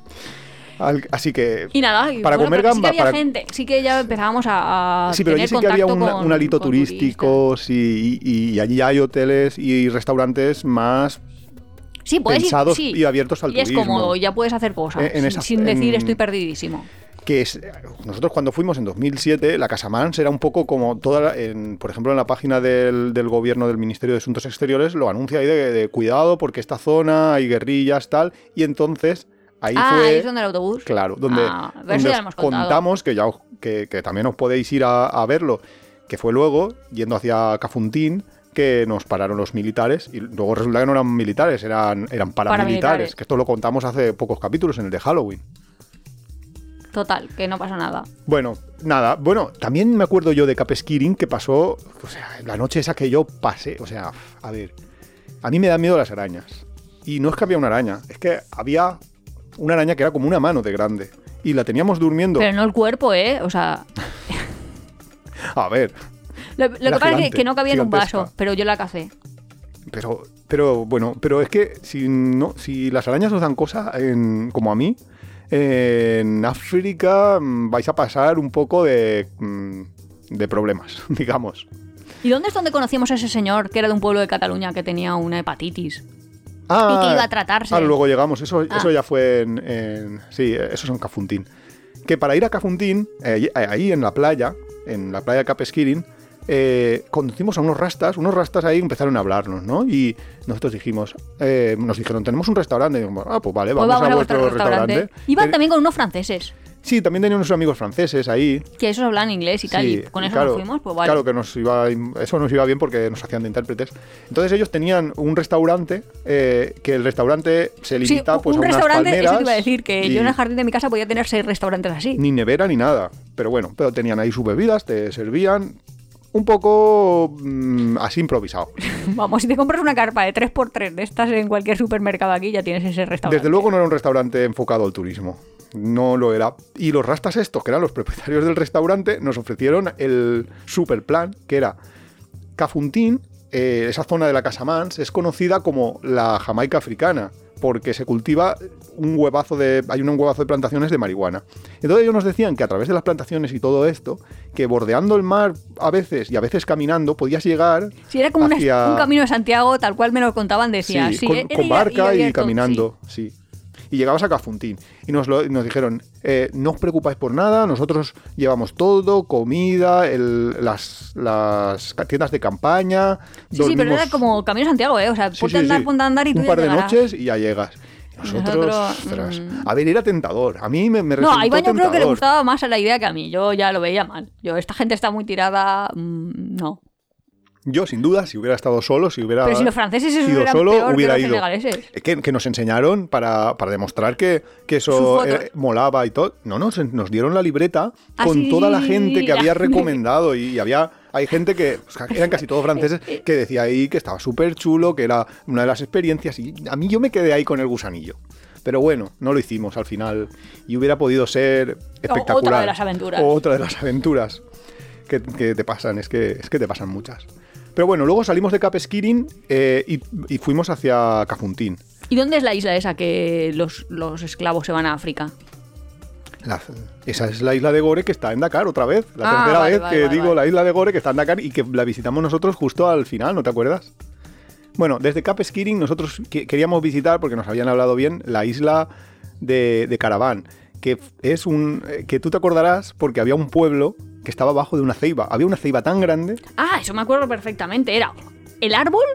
Speaker 1: Al- así que.
Speaker 2: Y nada, y
Speaker 1: Para
Speaker 2: bueno,
Speaker 1: comer
Speaker 2: pero sí que
Speaker 1: gamba,
Speaker 2: había
Speaker 1: para-
Speaker 2: gente, sí que ya empezábamos a, a
Speaker 1: Sí, pero allí
Speaker 2: tener
Speaker 1: sí que había una-
Speaker 2: con-
Speaker 1: un alito turístico sí, y, y allí hay hoteles y restaurantes más.
Speaker 2: Sí, puedes ir,
Speaker 1: pensados
Speaker 2: sí.
Speaker 1: y abiertos al
Speaker 2: y es
Speaker 1: turismo.
Speaker 2: cómodo, ya puedes hacer cosas,
Speaker 1: En- en
Speaker 2: sin,
Speaker 1: esa-
Speaker 2: sin decir
Speaker 1: en-
Speaker 2: estoy perdidísimo.
Speaker 1: que es nosotros cuando fuimos en 2007 la Casamans era un poco como toda en, por ejemplo en la página del, del gobierno del Ministerio de Asuntos Exteriores lo anuncia ahí de, de cuidado porque esta zona hay guerrillas tal y entonces ahí
Speaker 2: ah,
Speaker 1: fue
Speaker 2: ahí es donde el autobús.
Speaker 1: Claro, donde,
Speaker 2: Ah,
Speaker 1: donde os contamos que ya os- que, que también os podéis ir a, a verlo, que fue luego, yendo hacia Cafuntín, que nos pararon los militares y luego resulta que no eran militares, eran, eran paramilitares,
Speaker 2: Paramilitares.
Speaker 1: que esto lo contamos hace pocos capítulos en el de Halloween.
Speaker 2: Total, que no pasa nada.
Speaker 1: Bueno, nada, bueno, también me acuerdo yo de Capeskirin que pasó, o sea, la noche esa que yo pasé, o sea, a ver, a mí me dan miedo las arañas. Y no es que había una araña, es que había una araña que era como una mano de grande. Y la teníamos durmiendo.
Speaker 2: Pero no el cuerpo, ¿eh? O sea,
Speaker 1: A ver,
Speaker 2: lo, lo que pasa es que, no cabía en un vaso, pero yo la cacé.
Speaker 1: pero, pero bueno, pero es que si no, si las arañas os dan cosas, en- como a mí, en África mm, vais a pasar un poco de, mm, de problemas, digamos.
Speaker 2: ¿Y dónde es donde conocimos a ese señor que era de un pueblo de Cataluña que tenía una hepatitis?
Speaker 1: Ah,
Speaker 2: Y que iba a tratarse.
Speaker 1: Ah, luego llegamos, eso,
Speaker 2: Ah.
Speaker 1: eso ya fue en, en- Sí, eso es en Cafuntín. Que para ir a Cafuntín, eh, ahí en la playa, en la playa de Capeskirin, eh, conducimos a unos rastas, unos rastas ahí empezaron a hablarnos, ¿no? Y nosotros dijimos, eh, nos dijeron, tenemos un restaurante. Y dijimos, ah, pues vale,
Speaker 2: Pues
Speaker 1: vamos, a, vuestro restaurante.
Speaker 2: Iban
Speaker 1: Eh,
Speaker 2: también con unos franceses,
Speaker 1: Sí, también tenían unos amigos franceses ahí.
Speaker 2: que esos hablan inglés y tal,
Speaker 1: Sí,
Speaker 2: y con eso
Speaker 1: claro,
Speaker 2: nos fuimos, pues vale.
Speaker 1: Claro que nos iba, eso nos iba bien porque nos hacían de intérpretes. Entonces ellos tenían un restaurante, eh, que el restaurante se
Speaker 2: Sí,
Speaker 1: limita pues,
Speaker 2: un
Speaker 1: a unas
Speaker 2: restaurante,
Speaker 1: palmeras.
Speaker 2: eso te iba a decir, que yo en el jardín de mi casa podía tener seis restaurantes así.
Speaker 1: Ni nevera ni nada. Pero bueno, pero tenían ahí sus bebidas, te servían un poco mm, así improvisado.
Speaker 2: Vamos, si te compras una carpa de 3x3 de estas en cualquier supermercado aquí, ya tienes ese restaurante.
Speaker 1: Desde luego no era un restaurante enfocado al turismo. No lo era. Y los rastas estos, que eran los propietarios del restaurante, nos ofrecieron el super plan, que era Cafuntín, eh, esa zona de la Casa Mans, es conocida como la Jamaica africana porque se cultiva un huevazo de. hay un huevazo de plantaciones de marihuana. Entonces ellos nos decían que a través de las plantaciones y todo esto, que bordeando el mar a veces y a veces caminando, podías llegar.
Speaker 2: Sí, era como una-
Speaker 1: hacia-
Speaker 2: un camino de Santiago, tal cual me lo contaban, decía.
Speaker 1: Sí,
Speaker 2: Sí,
Speaker 1: con,
Speaker 2: ir-
Speaker 1: barca y caminando, sí. Y llegabas a Cafuntín. Y nos, lo- nos dijeron, eh, no os preocupáis por nada, nosotros llevamos todo, comida, el- las, las tiendas de campaña.
Speaker 2: Sí, sí, pero
Speaker 1: dormimos-
Speaker 2: era como camino Santiago, ¿eh? O sea,
Speaker 1: Sí,
Speaker 2: ponte
Speaker 1: sí,
Speaker 2: a andar,
Speaker 1: sí.
Speaker 2: ponte a andar y tú
Speaker 1: Un par de
Speaker 2: llegarás.
Speaker 1: noches y ya llegas. Nosotros,
Speaker 2: Nosotros, mm.
Speaker 1: a ver, era tentador. A mí me, me
Speaker 2: No, a Iván yo creo que le gustaba más a la idea que a mí. Yo ya lo veía mal. Yo, esta gente está muy tirada. mm, no.
Speaker 1: Yo, sin duda, si hubiera estado solo, si hubiera
Speaker 2: Pero si los franceses esos
Speaker 1: sido solo,
Speaker 2: peor
Speaker 1: hubiera
Speaker 2: que los
Speaker 1: ido.
Speaker 2: senegaleses.
Speaker 1: Que, que nos enseñaron para, para demostrar que, que eso eh, molaba y todo. No, no, nos dieron la libreta
Speaker 2: Ah,
Speaker 1: con
Speaker 2: sí,
Speaker 1: toda la gente que
Speaker 2: la
Speaker 1: había recomendado y, había hay gente que o eran casi todos franceses que decía ahí que estaba súper chulo, que era una de las experiencias y a mí yo me quedé ahí con el gusanillo. Pero bueno, no lo hicimos al final y hubiera podido ser espectacular.
Speaker 2: otra de las aventuras.
Speaker 1: Otra de las aventuras que, que te pasan, es que, es que te pasan muchas. Pero bueno, luego salimos de Cap Skirring eh, y, y fuimos hacia Cafuntín.
Speaker 2: ¿Y dónde es la isla esa que los, los esclavos se van a África?
Speaker 1: La- esa es la isla de Gore que está en Dakar otra vez. La
Speaker 2: Ah,
Speaker 1: tercera
Speaker 2: vale,
Speaker 1: vez
Speaker 2: vale,
Speaker 1: que
Speaker 2: vale,
Speaker 1: digo la isla de Gore que está en Dakar y que la visitamos nosotros justo al final, ¿no te acuerdas? Bueno, desde Cap Skirring nosotros que- queríamos visitar, porque nos habían hablado bien, la isla de, de Caraván, que es un... eh, que tú te acordarás porque había un pueblo que estaba abajo de una ceiba. Había una ceiba tan grande
Speaker 2: Ah, eso me acuerdo perfectamente. Era el árbol,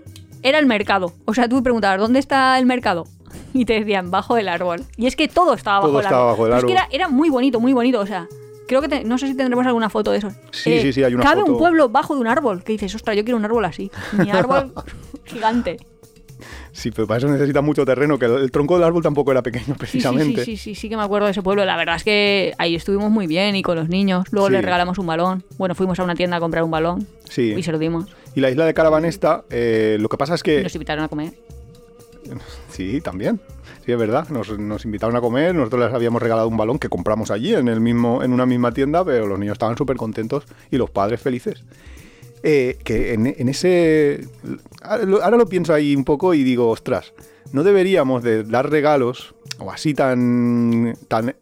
Speaker 2: era el mercado. O sea, tú preguntabas, ¿dónde está el mercado? Y te decían, bajo el árbol. Y es que todo estaba bajo
Speaker 1: Todo
Speaker 2: el
Speaker 1: estaba
Speaker 2: árbol.
Speaker 1: bajo el
Speaker 2: Pero
Speaker 1: árbol.
Speaker 2: Es que era, era muy bonito, muy bonito. O sea, creo que te- no sé si tendremos alguna foto de eso.
Speaker 1: Sí, sí, sí, hay una
Speaker 2: cabe
Speaker 1: foto.
Speaker 2: un pueblo bajo de un árbol. Que dices, ostras, yo quiero un árbol así. Mi árbol gigante.
Speaker 1: Sí, pero para eso necesita mucho terreno, que el, tronco del árbol tampoco era pequeño
Speaker 2: sí,
Speaker 1: precisamente.
Speaker 2: Sí, sí, sí, sí, que me acuerdo de ese pueblo. La verdad es que ahí estuvimos muy bien y con los niños. Luego
Speaker 1: Sí.
Speaker 2: les regalamos un balón. Bueno, fuimos a una tienda a comprar un balón
Speaker 1: Sí.
Speaker 2: y se lo dimos.
Speaker 1: Y la isla de Caravanesta, eh, lo que pasa es que...
Speaker 2: nos invitaron a comer.
Speaker 1: Sí, también. Sí, es verdad. Nos, nos invitaron a comer, nosotros les habíamos regalado un balón que compramos allí, en, el mismo, en una misma tienda, pero los niños estaban súper contentos y los padres felices. Eh, que en, en ese... Ahora lo, pienso ahí un poco y digo, ostras, no deberíamos de dar regalos o así tan, tan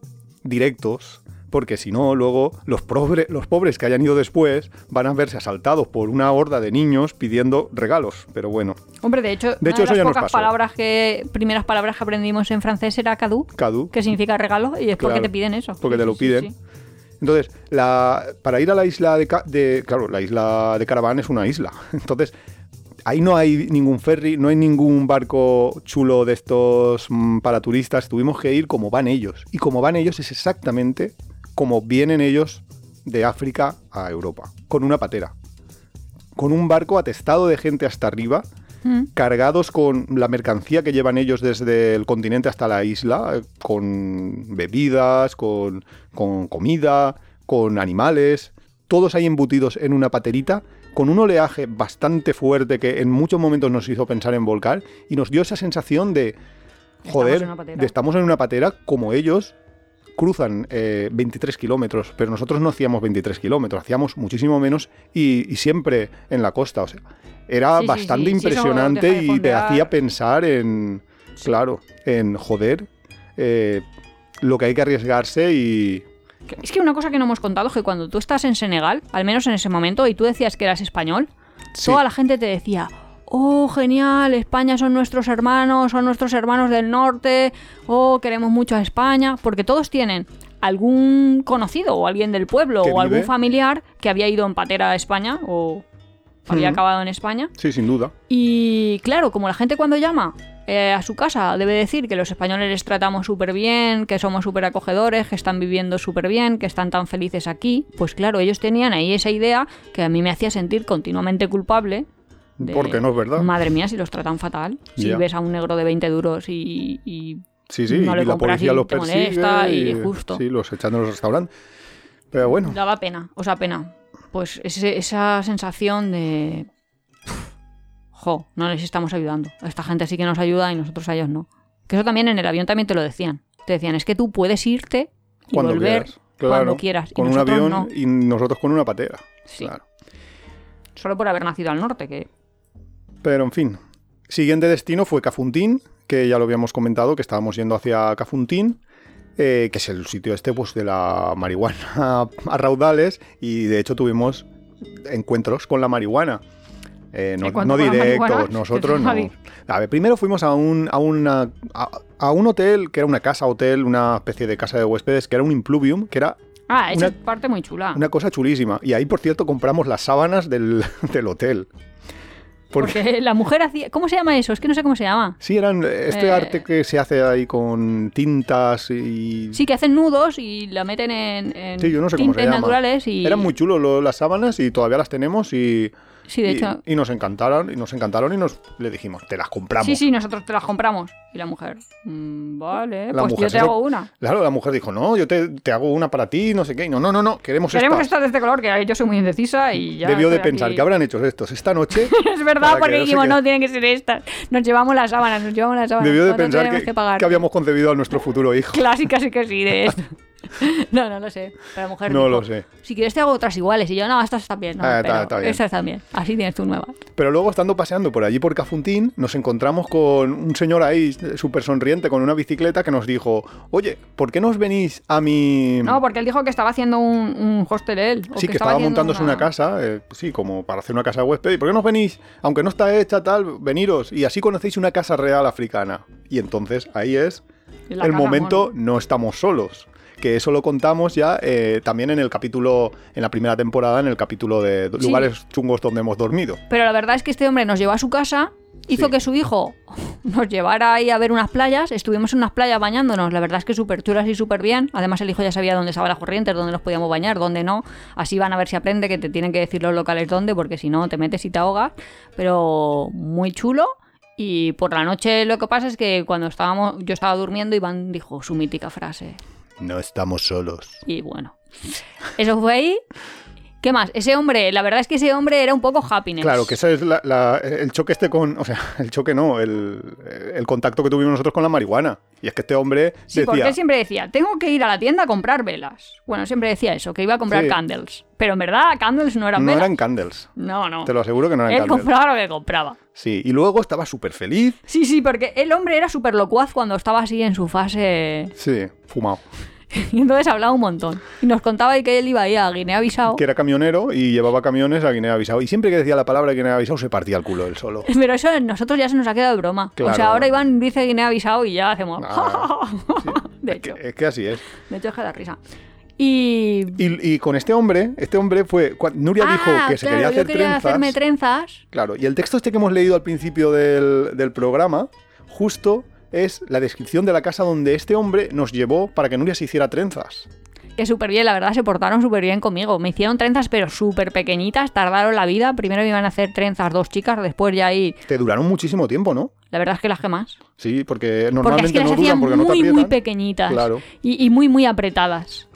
Speaker 1: directos, porque si no, luego los, pobre- los pobres que hayan ido después van a verse asaltados por una horda de niños pidiendo regalos. Pero bueno,
Speaker 2: Hombre, de hecho,
Speaker 1: De hecho,
Speaker 2: una
Speaker 1: eso
Speaker 2: de
Speaker 1: ya
Speaker 2: las
Speaker 1: nos
Speaker 2: pocas
Speaker 1: pasó.
Speaker 2: palabras que, primeras palabras que aprendimos en francés era cadeau,
Speaker 1: Cadu,
Speaker 2: que significa regalo, y es porque te piden eso.
Speaker 1: porque te lo
Speaker 2: sí,
Speaker 1: piden.
Speaker 2: sí.
Speaker 1: Entonces, la, para ir a la isla de, Claro, la isla de Caraván es una isla. Entonces, ahí no hay ningún ferry, no hay ningún barco chulo de estos mm, para turistas. Tuvimos que ir como van ellos. Y como van ellos es exactamente como vienen ellos de África a Europa. Con una patera. Con un barco atestado de gente hasta arriba
Speaker 2: Mm.
Speaker 1: cargados con la mercancía que llevan ellos desde el continente hasta la isla, con bebidas, con, con comida, con animales, todos ahí embutidos en una paterita, con un oleaje bastante fuerte que en muchos momentos nos hizo pensar en volcar y nos dio esa sensación de,
Speaker 2: Estamos
Speaker 1: joder,
Speaker 2: en una patera.
Speaker 1: de estamos en una patera como ellos cruzan eh, 23 kilómetros, pero nosotros no hacíamos 23 kilómetros, hacíamos muchísimo menos y, y siempre en la costa. O sea, era
Speaker 2: Sí,
Speaker 1: bastante
Speaker 2: sí, sí, eso
Speaker 1: impresionante
Speaker 2: de
Speaker 1: y te hacía pensar en, claro, en joder, eh, lo que hay que arriesgarse y...
Speaker 2: Es que una cosa que no hemos contado es que cuando tú estás en Senegal, al menos en ese momento, y tú decías que eras español, toda la gente te decía, oh, genial, España son nuestros hermanos, son nuestros hermanos del norte, oh, queremos mucho a España, porque todos tienen algún conocido o alguien del pueblo o algún
Speaker 1: vive.
Speaker 2: familiar que había ido en patera a España o había
Speaker 1: Mm.
Speaker 2: acabado en España.
Speaker 1: Sí, sin duda.
Speaker 2: Y claro, como la gente cuando llama eh, a su casa debe decir que los españoles les tratamos súper bien, que somos súper acogedores, que están viviendo súper bien, que están tan felices aquí, pues claro, ellos tenían ahí esa idea que a mí me hacía sentir continuamente culpable. De,
Speaker 1: Porque no es verdad.
Speaker 2: Madre mía, si los tratan fatal. Si ves a un negro de 20 duros y... y-
Speaker 1: Sí, sí,
Speaker 2: no le
Speaker 1: y la policía
Speaker 2: y
Speaker 1: los persigue
Speaker 2: y
Speaker 1: y
Speaker 2: justo.
Speaker 1: Sí, los echan de los restaurantes. Pero bueno,
Speaker 2: daba pena, o sea, pena. pues ese- esa sensación de... Jo, no les estamos ayudando. Esta gente sí que nos ayuda y nosotros a ellos no. Que eso también en el avión también te lo decían. Te decían, es que tú puedes irte y
Speaker 1: Cuando
Speaker 2: volver
Speaker 1: quieras. Claro,
Speaker 2: cuando quieras. Y
Speaker 1: Con un avión
Speaker 2: no.
Speaker 1: y nosotros con una patera.
Speaker 2: Sí.
Speaker 1: Claro.
Speaker 2: Solo por haber nacido al norte, que...
Speaker 1: Pero en fin. Siguiente destino fue Cafuntín, que ya lo habíamos comentado, que estábamos yendo hacia Cafuntín, eh, que es el sitio este pues, de la marihuana a raudales, y de hecho tuvimos encuentros con la marihuana. Eh, no,
Speaker 2: ¿Encuentro
Speaker 1: no
Speaker 2: con la
Speaker 1: directos, nosotros
Speaker 2: ¿Qué
Speaker 1: no. A ver, primero fuimos a un, a, una, a, a un hotel, que era una casa hotel, una especie de casa de huéspedes, que era un impluvium, que era
Speaker 2: Ah, esa
Speaker 1: Una-
Speaker 2: parte muy chula.
Speaker 1: una cosa chulísima. Y ahí, por cierto, compramos las sábanas del, del hotel. Porque,
Speaker 2: Porque la mujer hacía... ¿Cómo se llama eso? Es que no sé cómo se llama.
Speaker 1: Sí, eran este
Speaker 2: Eh.
Speaker 1: arte que se hace ahí con tintas y...
Speaker 2: Sí, que hacen nudos y la meten en, en
Speaker 1: Sí, yo no sé cómo se
Speaker 2: tintes
Speaker 1: llama.
Speaker 2: naturales y...
Speaker 1: Eran muy chulos lo- las sábanas y todavía las tenemos y,
Speaker 2: Sí, de
Speaker 1: y,
Speaker 2: hecho...
Speaker 1: y nos encantaron y nos encantaron y nos le dijimos, te las compramos.
Speaker 2: Sí, sí, nosotros te las compramos. Y la mujer, "Mm, vale,
Speaker 1: La
Speaker 2: pues
Speaker 1: mujer
Speaker 2: yo te
Speaker 1: lo-
Speaker 2: hago una.
Speaker 1: Claro, la mujer dijo, no, yo te, te hago una para ti, no sé qué. Y No, no, no, no, queremos,
Speaker 2: Queremos
Speaker 1: estas.
Speaker 2: esta de este color, que yo soy muy indecisa y ya...
Speaker 1: Debió de pensar,
Speaker 2: aquí.
Speaker 1: ¿qué habrán hecho estos esta noche?
Speaker 2: es verdad, porque
Speaker 1: que no
Speaker 2: dijimos, no, tienen que ser estas. Nos llevamos las sábanas, nos llevamos las sábanas.
Speaker 1: Debió de
Speaker 2: ¿cuánto
Speaker 1: pensar que,
Speaker 2: que
Speaker 1: que habíamos concebido a nuestro futuro hijo.
Speaker 2: Clásica sí que sí de esto. no, no lo sé. Pero la mujer
Speaker 1: No
Speaker 2: dijo,
Speaker 1: lo sé.
Speaker 2: Si quieres te hago otras iguales. Y yo, no, estas están bien. No,
Speaker 1: Ah, está- está bien.
Speaker 2: Estas están bien. Así tienes tú nuevas.
Speaker 1: Pero luego, estando paseando por allí por Cafuntín, nos encontramos con un señor ahí súper sonriente con una bicicleta que nos dijo, oye, ¿por qué no os venís a mi...
Speaker 2: No, porque él dijo que estaba haciendo un, un hostel él. o
Speaker 1: Sí, que,
Speaker 2: estaba
Speaker 1: estaba
Speaker 2: haciendo
Speaker 1: montándose una, casa, eh, sí, como para hacer una casa de huésped. ¿Y por qué no os venís? Aunque no está hecha tal, veniros y así conocéis una casa real africana. Y entonces ahí es
Speaker 2: la
Speaker 1: el momento no estamos solos. Que eso lo contamos ya eh, también en el capítulo, en la primera temporada, en el capítulo de
Speaker 2: Sí.
Speaker 1: lugares chungos donde hemos dormido.
Speaker 2: Pero la verdad es que este hombre nos llevó a su casa, hizo
Speaker 1: Sí.
Speaker 2: que su hijo nos llevara ahí a ver unas playas. Estuvimos en unas playas bañándonos, la verdad es que súper chulas y súper bien. Además, el hijo ya sabía dónde estaban las corrientes, dónde nos podíamos bañar, dónde no. Así van a ver si aprende, que te tienen que decir los locales dónde, porque si no te metes y te ahogas. Pero muy chulo. Y por la noche lo que pasa es que cuando estábamos, yo estaba durmiendo, Iván dijo su mítica frase.
Speaker 1: No estamos solos.
Speaker 2: Y bueno, eso fue ahí. ¿Qué más? Ese hombre, la verdad es que ese hombre era un poco happiness.
Speaker 1: Claro, que ese es la- la- el choque este con. O sea, el choque no, el, el contacto que tuvimos nosotros con la marihuana. Y es que este hombre
Speaker 2: Sí, porque
Speaker 1: decía.
Speaker 2: él siempre decía, tengo que ir a la tienda a comprar velas. Bueno, siempre decía eso, que iba a comprar
Speaker 1: Sí.
Speaker 2: candles. Pero en verdad, candles no eran
Speaker 1: No
Speaker 2: velas.
Speaker 1: eran candles.
Speaker 2: No, no.
Speaker 1: Te lo aseguro que no eran
Speaker 2: Él
Speaker 1: candles.
Speaker 2: compraba lo que compraba.
Speaker 1: Sí, y luego estaba súper feliz.
Speaker 2: Sí, sí, porque el hombre era súper locuaz cuando estaba así en su fase.
Speaker 1: Sí, fumado.
Speaker 2: Y entonces hablaba un montón. Y nos contaba de que él iba ahí a Guinea-Bissau.
Speaker 1: Que era camionero y llevaba camiones a Guinea-Bissau. Y siempre que decía la palabra Guinea-Bissau se partía el culo él solo.
Speaker 2: Pero eso a nosotros ya se nos ha quedado de broma.
Speaker 1: Claro.
Speaker 2: O sea, ahora Iván dice Guinea-Bissau y ya hacemos.
Speaker 1: Ah, sí.
Speaker 2: de
Speaker 1: Es que,
Speaker 2: hecho,
Speaker 1: es que así es.
Speaker 2: de hecho es que da risa. Y.
Speaker 1: Y, y con este hombre, este hombre fue. Nuria dijo
Speaker 2: Ah,
Speaker 1: que se
Speaker 2: claro,
Speaker 1: quería hacer
Speaker 2: yo quería
Speaker 1: trenzas.
Speaker 2: hacerme trenzas.
Speaker 1: Claro, y el texto este que hemos leído al principio del, del programa, justo es la descripción de la casa donde este hombre nos llevó para que Nuria se hiciera trenzas.
Speaker 2: Que súper bien, la verdad, se portaron súper bien conmigo. Me hicieron trenzas, pero súper pequeñitas, tardaron la vida. Primero me iban a hacer trenzas dos chicas, después ya ahí.
Speaker 1: Te duraron muchísimo tiempo, ¿no?
Speaker 2: La verdad es que las que más.
Speaker 1: Sí, porque
Speaker 2: Porque es
Speaker 1: normalmente
Speaker 2: que
Speaker 1: no
Speaker 2: hacían
Speaker 1: duran porque no te
Speaker 2: muy, muy pequeñitas.
Speaker 1: Claro.
Speaker 2: Y, y muy, muy apretadas.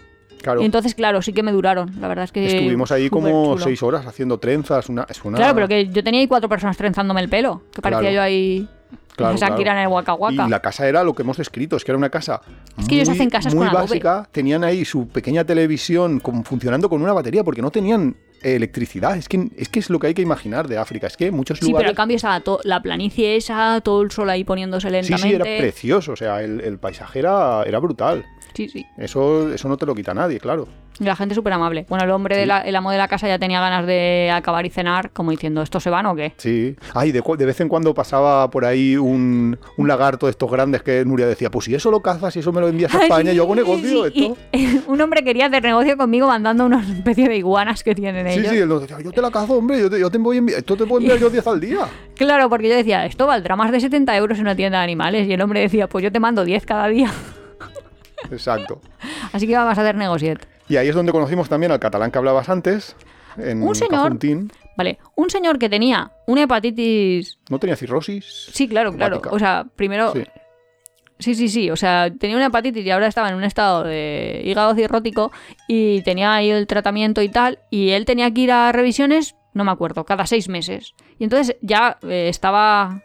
Speaker 1: Claro.
Speaker 2: Y entonces, claro, sí que me duraron. La verdad es que.
Speaker 1: Estuvimos ahí como seis horas haciendo trenzas. Una, es una...
Speaker 2: Claro, pero que yo tenía ahí cuatro personas trenzándome el pelo. Que parecía
Speaker 1: Claro.
Speaker 2: yo ahí.
Speaker 1: Claro,
Speaker 2: Shakira
Speaker 1: claro.
Speaker 2: en el Waka Waka.
Speaker 1: Y la casa era lo que hemos escrito, es que era una casa
Speaker 2: Es que ellos
Speaker 1: muy,
Speaker 2: hacen casas
Speaker 1: muy
Speaker 2: con adobe.
Speaker 1: básica. Tenían ahí su pequeña televisión con- funcionando con una batería porque no tenían electricidad. Es que, es que es lo que hay que imaginar de África. Es que muchos
Speaker 2: Sí, pero
Speaker 1: lugares...
Speaker 2: en cambio estaba la planicie esa, todo el sol ahí poniéndose
Speaker 1: Sí,
Speaker 2: lentamente.
Speaker 1: sí, era precioso. O sea, el, el paisaje era, era brutal.
Speaker 2: Sí, sí.
Speaker 1: Eso, eso no te lo quita nadie, claro.
Speaker 2: Y la gente súper amable. Bueno, el hombre, de
Speaker 1: Sí.
Speaker 2: la- el amo de la casa ya tenía ganas de acabar y cenar, como diciendo, ¿esto se van o qué?
Speaker 1: Sí. Ay, de, de vez en cuando pasaba por ahí un, un lagarto de estos grandes que Nuria decía, pues si eso lo cazas y eso me lo envías a España,
Speaker 2: sí,
Speaker 1: yo hago
Speaker 2: sí,
Speaker 1: negocio.
Speaker 2: sí.
Speaker 1: esto.
Speaker 2: Y, un hombre quería hacer negocio conmigo mandando una especie de iguanas que tienen
Speaker 1: Sí,
Speaker 2: ellos.
Speaker 1: sí, nos decía, yo te la cazo, hombre, yo te, yo te voy a enviar, esto te puedo enviar yo 10 al día.
Speaker 2: Claro, porque yo decía, esto valdrá más de 70 euros en una tienda de animales. Y el hombre decía, pues yo te mando 10 cada día.
Speaker 1: Exacto.
Speaker 2: Así que vamos a hacer negociet.
Speaker 1: Y ahí es donde conocimos también al catalán que hablabas antes, en
Speaker 2: Un señor-. Vale, un señor que tenía una hepatitis...
Speaker 1: ¿No tenía cirrosis?
Speaker 2: Sí, claro, claro.
Speaker 1: Hepática.
Speaker 2: O sea, primero
Speaker 1: Sí.
Speaker 2: Sí, sí, sí. O sea, tenía una hepatitis y ahora estaba en un estado de hígado cirrótico y tenía ahí el tratamiento y tal. Y él tenía que ir a revisiones, no me acuerdo, cada seis meses. Y entonces ya eh, estaba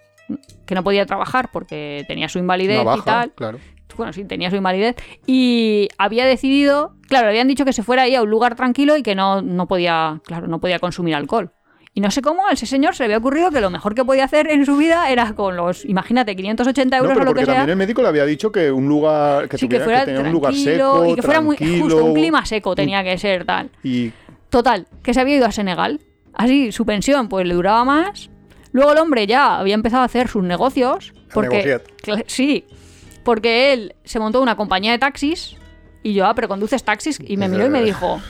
Speaker 2: que no podía trabajar porque tenía su invalidez y tal.
Speaker 1: claro.
Speaker 2: Bueno, sí, tenía su invalidez. Y había decidido, claro, le habían dicho que se fuera ahí a un lugar tranquilo y que no, no podía, claro, no podía consumir alcohol. Y no sé cómo a ese señor se le había ocurrido que lo mejor que podía hacer en su vida era con los, imagínate, 580
Speaker 1: No,
Speaker 2: euros
Speaker 1: pero
Speaker 2: o lo
Speaker 1: porque
Speaker 2: que sea.
Speaker 1: también el médico le había dicho que un lugar que,
Speaker 2: Sí, que
Speaker 1: tuviera,
Speaker 2: fuera
Speaker 1: que tenía un lugar seco,
Speaker 2: y que fuera muy justo, un clima seco tenía que ser tal.
Speaker 1: y
Speaker 2: Total, que se había ido a Senegal. Así, su pensión pues le duraba más. Luego el hombre ya había empezado a hacer sus negocios. Porque, sí, porque él se montó una compañía de taxis y yo, ah, pero conduces taxis. Y me miró y me dijo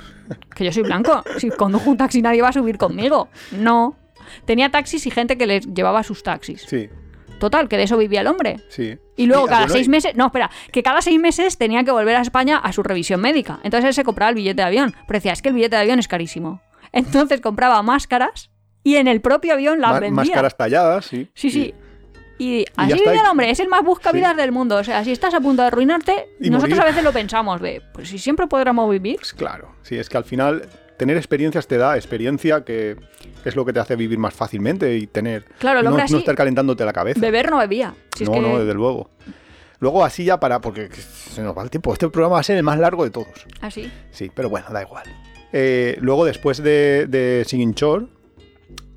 Speaker 2: que yo soy blanco. Si conduzco un taxi nadie va a subir conmigo. No. Tenía taxis y gente que les llevaba sus taxis.
Speaker 1: sí,
Speaker 2: Total, que de eso vivía el hombre.
Speaker 1: sí.
Speaker 2: Y luego cada
Speaker 1: bueno,
Speaker 2: seis meses, no, espera, que cada seis meses tenía que volver a España a su revisión médica. Entonces él se compraba el billete de avión. Pero decía, es que el billete de avión es carísimo. Entonces compraba máscaras y en el propio avión las vendía.
Speaker 1: Máscaras talladas, sí.
Speaker 2: Sí, sí. Y así
Speaker 1: ya está,
Speaker 2: vive
Speaker 1: y-
Speaker 2: el hombre, es el más buscavidas
Speaker 1: Sí.
Speaker 2: del mundo. O sea, si estás a punto de arruinarte,
Speaker 1: Y
Speaker 2: nosotros
Speaker 1: morir.
Speaker 2: a veces lo pensamos de, pues si siempre podremos vivir.
Speaker 1: Claro, sí, es que al final tener experiencias te da experiencia que es lo que te hace vivir más fácilmente y tener
Speaker 2: Claro,
Speaker 1: no, no
Speaker 2: así-
Speaker 1: estar calentándote la cabeza.
Speaker 2: Beber no bebía. Si es
Speaker 1: no,
Speaker 2: que-
Speaker 1: no, desde luego. Luego así ya para, porque se nos va el tiempo. Este programa va a ser el más largo de todos.
Speaker 2: Así.
Speaker 1: Sí, pero bueno, da igual. Eh, luego, después de, de Siguinchor,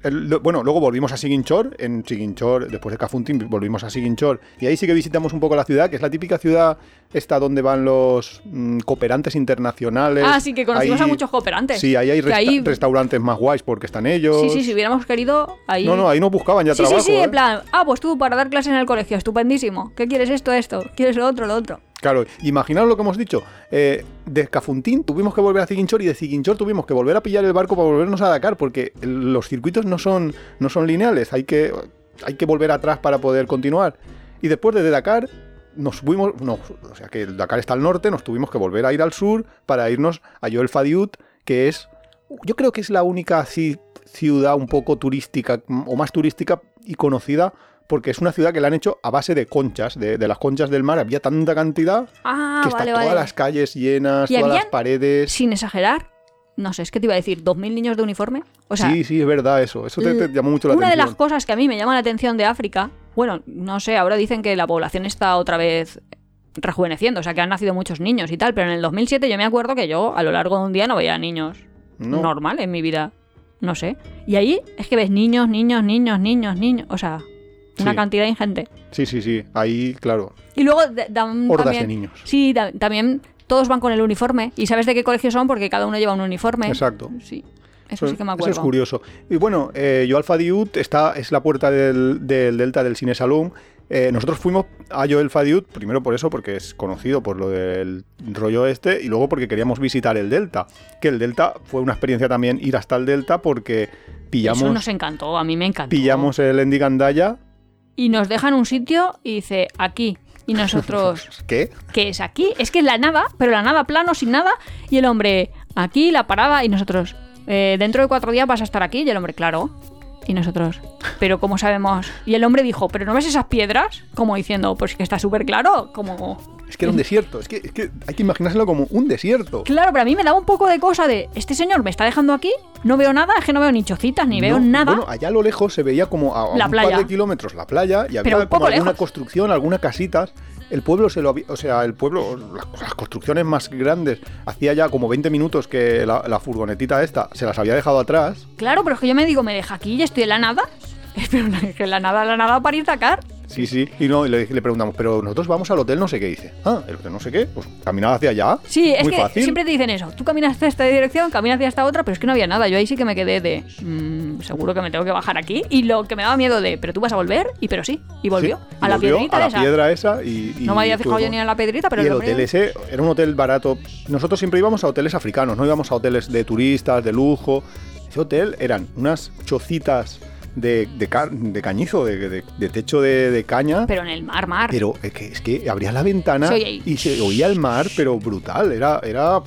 Speaker 1: el- lo- bueno, luego volvimos a Siguinchor. En Siguinchor, después de Cafuntín, volvimos a Siguinchor. Y ahí sí que visitamos un poco la ciudad, que es la típica ciudad esta donde van los mm, cooperantes internacionales.
Speaker 2: Ah, sí, que conocimos
Speaker 1: Ahí-
Speaker 2: a muchos cooperantes.
Speaker 1: Sí, ahí hay
Speaker 2: Que
Speaker 1: resta-
Speaker 2: ahí-
Speaker 1: restaurantes más guays porque están ellos.
Speaker 2: Sí, sí, si hubiéramos querido, ahí...
Speaker 1: No, no, ahí nos buscaban ya
Speaker 2: Sí,
Speaker 1: trabajo.
Speaker 2: sí, sí,
Speaker 1: ¿eh?
Speaker 2: en plan, ah, pues tú para dar clases en el colegio, estupendísimo. ¿Qué quieres esto, esto? ¿Quieres lo otro, lo otro?
Speaker 1: Claro, imaginaos lo que hemos dicho. Eh, de Cafuntín tuvimos que volver a Ziguinchor y de Ziguinchor tuvimos que volver a pillar el barco para volvernos a Dakar porque los circuitos no son, no son lineales. Hay que, hay que volver atrás para poder continuar. Y después de Dakar nos fuimos, no, o sea que el Dakar está al norte, nos tuvimos que volver a ir al sur para irnos a Joel Fadiut, que es, yo creo que es la única ci- ciudad un poco turística o más turística y conocida. Porque es una ciudad que la han hecho a base de conchas, de, de las conchas del mar. Había tanta cantidad
Speaker 2: Ah,
Speaker 1: que está
Speaker 2: vale,
Speaker 1: todas
Speaker 2: vale.
Speaker 1: las calles llenas,
Speaker 2: ¿Y
Speaker 1: todas las paredes.
Speaker 2: Sin exagerar, no sé, es que te iba a decir, ¿2.000 niños de uniforme? O sea,
Speaker 1: sí, sí, es verdad eso. Eso te, te llamó mucho la
Speaker 2: una de
Speaker 1: atención.
Speaker 2: las cosas que a mí me llama la atención de África, bueno, no sé, ahora dicen que la población está otra vez rejuveneciendo, o sea, que han nacido muchos niños y tal, pero en el 2007 yo me acuerdo que yo a lo largo de un día no veía niños
Speaker 1: No.
Speaker 2: normal en mi vida, no sé. Y ahí es que ves niños, niños, niños, niños, niños, o sea, una
Speaker 1: Sí.
Speaker 2: cantidad ingente.
Speaker 1: Sí, sí, sí. Ahí, claro.
Speaker 2: Y luego da- dan
Speaker 1: Hordas
Speaker 2: también,
Speaker 1: de niños.
Speaker 2: Sí, da- también todos van con el uniforme y sabes de qué colegio son porque cada uno lleva un uniforme.
Speaker 1: Exacto.
Speaker 2: Sí, eso sí que me acuerdo.
Speaker 1: Eso es curioso. Y bueno, eh, yo Alfa Diut está, es la puerta del, del Delta del Cine Salón. Eh, nosotros fuimos a Joel Fadiut, primero por eso, porque es conocido por lo del rollo este, y luego porque queríamos visitar el Delta. Que el Delta fue una experiencia también ir hasta el Delta porque pillamos,
Speaker 2: Eso nos encantó, a mí me encantó.
Speaker 1: pillamos el Endigandaya.
Speaker 2: Y nos dejan un sitio y dice, aquí. Y nosotros,
Speaker 1: ¿Qué?
Speaker 2: ¿qué es aquí? Es que es la nada, pero la nada plano, sin nada. Y el hombre, aquí, la parada. Y nosotros, "Eh, dentro de cuatro días vas a estar aquí. Y el hombre, claro. Y nosotros, pero ¿cómo sabemos? Y el hombre dijo, ¿pero no ves esas piedras? Como diciendo, pues que está súper claro. Como,
Speaker 1: Es que era un desierto. Es que, es que hay que imaginárselo como un desierto.
Speaker 2: Claro, pero a mí me daba un poco de cosa de, este señor me está dejando aquí, no veo nada, es que no veo ni chocitas, ni veo nada.
Speaker 1: Bueno, allá a lo lejos se veía como a, a
Speaker 2: La
Speaker 1: un
Speaker 2: playa.
Speaker 1: par de kilómetros la playa y
Speaker 2: Pero
Speaker 1: había
Speaker 2: un
Speaker 1: como
Speaker 2: poco
Speaker 1: alguna
Speaker 2: lejos.
Speaker 1: construcción, algunas casitas. El pueblo se lo había, o sea, el pueblo, las, construcciones más grandes, hacía ya como 20 minutos que la, la furgonetita esta se las había dejado atrás.
Speaker 2: Claro, pero es que yo me digo, ¿me deja aquí y estoy en la nada? Pero la- nada, la nada para ir a sacar.
Speaker 1: Sí, sí. Y no, y le, le preguntamos, pero nosotros vamos al hotel no sé qué. dice, ah, el hotel no sé qué, pues caminad hacia allá.
Speaker 2: Sí, es
Speaker 1: Muy
Speaker 2: que
Speaker 1: fácil.
Speaker 2: siempre te dicen eso. Tú caminas hacia esta dirección, caminas hacia esta otra, pero es que no había nada. Yo ahí sí que me quedé de, "Mm, seguro que me tengo que bajar aquí. Y lo que me daba miedo de, pero tú vas a volver, y pero sí, y volvió.
Speaker 1: Sí,
Speaker 2: a la
Speaker 1: volvió
Speaker 2: piedrita
Speaker 1: a la
Speaker 2: esa.
Speaker 1: piedra esa y, y
Speaker 2: no me había fijado yo ni en la piedrita, pero
Speaker 1: y el hotel ese era un hotel barato. Nosotros siempre íbamos a hoteles africanos, no íbamos a hoteles de turistas, de lujo. Ese hotel eran unas chocitas de, de, ca- de cañizo, de, techo de, caña.
Speaker 2: Pero en el mar, mar.
Speaker 1: Pero es que, es que abrías la ventana
Speaker 2: Se
Speaker 1: y se oía el mar, pero brutal. Era, era,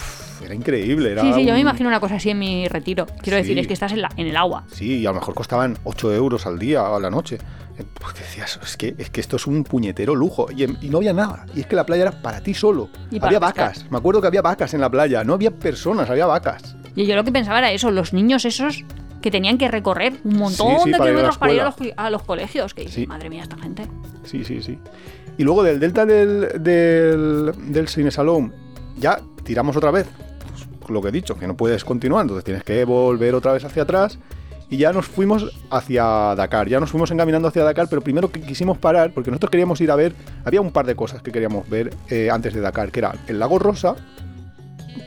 Speaker 1: era increíble. Era
Speaker 2: sí, sí, yo me imagino una cosa así en mi retiro. Quiero
Speaker 1: Sí.
Speaker 2: decir, es que estás en, la- en el agua.
Speaker 1: Sí, y a lo mejor costaban 8 euros al día o a la noche. Eh, Pues decías, es que, es que esto es un puñetero lujo. Y, no había nada. Y es que la playa era para ti solo.
Speaker 2: Y
Speaker 1: había vacas. Me acuerdo que había vacas en la playa. No había personas, había vacas.
Speaker 2: Y yo lo que pensaba era eso, los niños esos que tenían que recorrer un montón
Speaker 1: Sí, sí,
Speaker 2: de
Speaker 1: para ir
Speaker 2: kilómetros para ir a los, a los colegios. Que dices, madre mía, esta gente.
Speaker 1: Sí, sí, sí. Y luego del delta del, del, del Cine Salón, ya tiramos otra vez. Pues, lo que he dicho, que no puedes continuar, entonces tienes que volver otra vez hacia atrás. Y ya nos fuimos hacia Dakar, ya nos fuimos encaminando hacia Dakar, pero primero que quisimos parar, porque nosotros queríamos ir a ver, había un par de cosas que queríamos ver eh, antes de Dakar, que era el lago Rosa,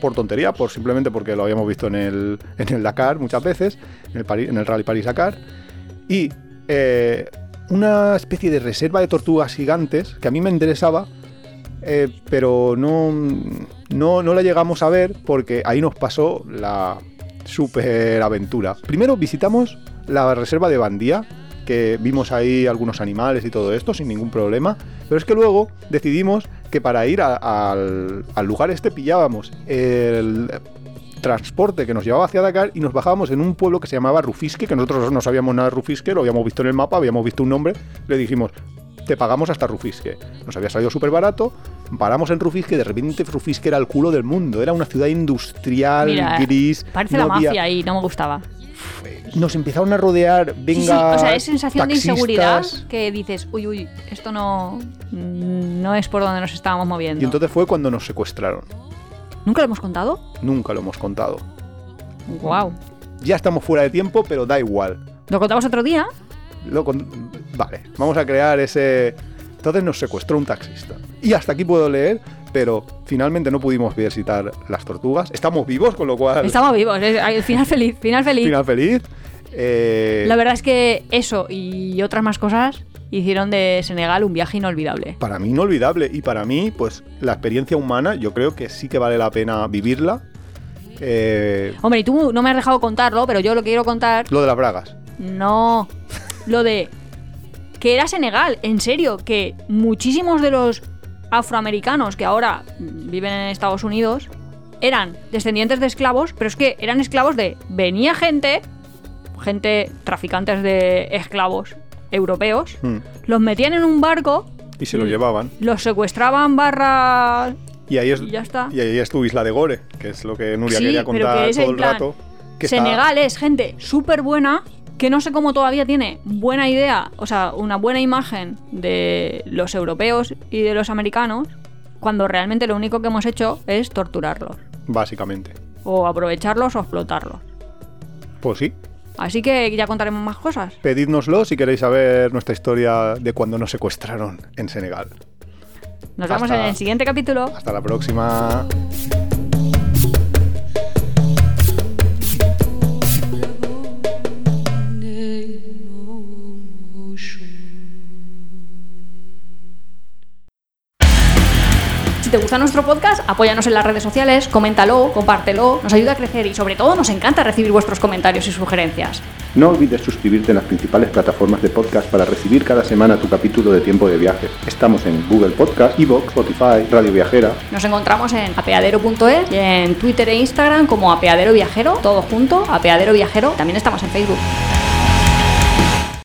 Speaker 1: por tontería, por simplemente porque lo habíamos visto en el, en el Dakar muchas veces, en el, Rally París-Dakar, y eh, una especie de reserva de tortugas gigantes que a mí me interesaba, eh, pero no, no, no la llegamos a ver porque ahí nos pasó la super aventura. Primero visitamos la reserva de Bandía, que vimos ahí algunos animales y todo esto sin ningún problema, pero es que luego decidimos que para ir a- al, al lugar este pillábamos el transporte que nos llevaba hacia Dakar y nos bajábamos en un pueblo que se llamaba Rufisque, que nosotros no sabíamos nada de Rufisque, lo habíamos visto en el mapa, habíamos visto un nombre, le dijimos, te pagamos hasta Rufisque. Nos había salido súper barato, paramos en Rufisque de repente Rufisque era el culo del mundo, era una ciudad industrial,
Speaker 2: Mira,
Speaker 1: gris.
Speaker 2: Parece
Speaker 1: no
Speaker 2: la
Speaker 1: había-
Speaker 2: mafia y no me gustaba.
Speaker 1: Nos empezaron a rodear,
Speaker 2: Sí,
Speaker 1: venga.
Speaker 2: sí, o sea, es sensación
Speaker 1: taxistas.
Speaker 2: de inseguridad que dices, uy, uy, esto no, no es por donde nos estábamos moviendo.
Speaker 1: Y entonces fue cuando nos secuestraron.
Speaker 2: ¿Nunca lo hemos contado?
Speaker 1: Nunca lo hemos contado.
Speaker 2: Wow.
Speaker 1: Ya estamos fuera de tiempo, pero da igual.
Speaker 2: ¿Lo contamos otro día?
Speaker 1: Lo con- Vale, vamos a crear ese... Entonces nos secuestró un taxista. Y hasta aquí puedo leer, pero finalmente no pudimos visitar las tortugas. Estamos vivos, con lo cual...
Speaker 2: Estamos vivos, final feliz, final feliz.
Speaker 1: Final feliz. Eh,
Speaker 2: La verdad es que eso y otras más cosas hicieron de Senegal un viaje inolvidable.
Speaker 1: Para mí inolvidable. Y para mí, pues la experiencia humana, yo creo que sí que vale la pena vivirla. Eh,
Speaker 2: Hombre, y tú no me has dejado contarlo, pero yo lo quiero contar.
Speaker 1: lo de las bragas.
Speaker 2: No. Lo de que era Senegal, en serio, que muchísimos de los afroamericanos que ahora viven en Estados Unidos eran descendientes de esclavos, pero es que eran esclavos de venía gente, gente traficantes de esclavos europeos,
Speaker 1: Mm.
Speaker 2: los metían en un barco,
Speaker 1: Y se lo llevaban.
Speaker 2: los secuestraban barra
Speaker 1: Y ahí es,
Speaker 2: y ya está.
Speaker 1: y ahí es tu isla de Gore, que es lo que Nuria
Speaker 2: Sí,
Speaker 1: quería contar
Speaker 2: que
Speaker 1: todo el
Speaker 2: plan,
Speaker 1: rato. Que está-
Speaker 2: Senegal es gente súper buena que no sé cómo todavía tiene buena idea, o sea, una buena imagen de los europeos y de los americanos, cuando realmente lo único que hemos hecho es torturarlos,
Speaker 1: Básicamente.
Speaker 2: o aprovecharlos o explotarlos.
Speaker 1: Pues sí.
Speaker 2: Así que ya contaremos más cosas.
Speaker 1: Pedídnoslo si queréis saber nuestra historia de cuando nos secuestraron en Senegal.
Speaker 2: Nos vemos
Speaker 1: Hasta-
Speaker 2: en el siguiente capítulo.
Speaker 1: Hasta la próxima.
Speaker 2: Si te gusta nuestro podcast, apóyanos en las redes sociales, coméntalo, compártelo, nos ayuda a crecer y sobre todo nos encanta recibir vuestros comentarios y sugerencias.
Speaker 1: No olvides suscribirte en las principales plataformas de podcast para recibir cada semana tu capítulo de tiempo de viajes. Estamos en Google Podcast, Evox, Spotify, Radio Viajera.
Speaker 2: Nos encontramos en apeadero.es y en Twitter e Instagram como Apeadero Viajero, todo junto, Apeadero Viajero. También estamos en Facebook.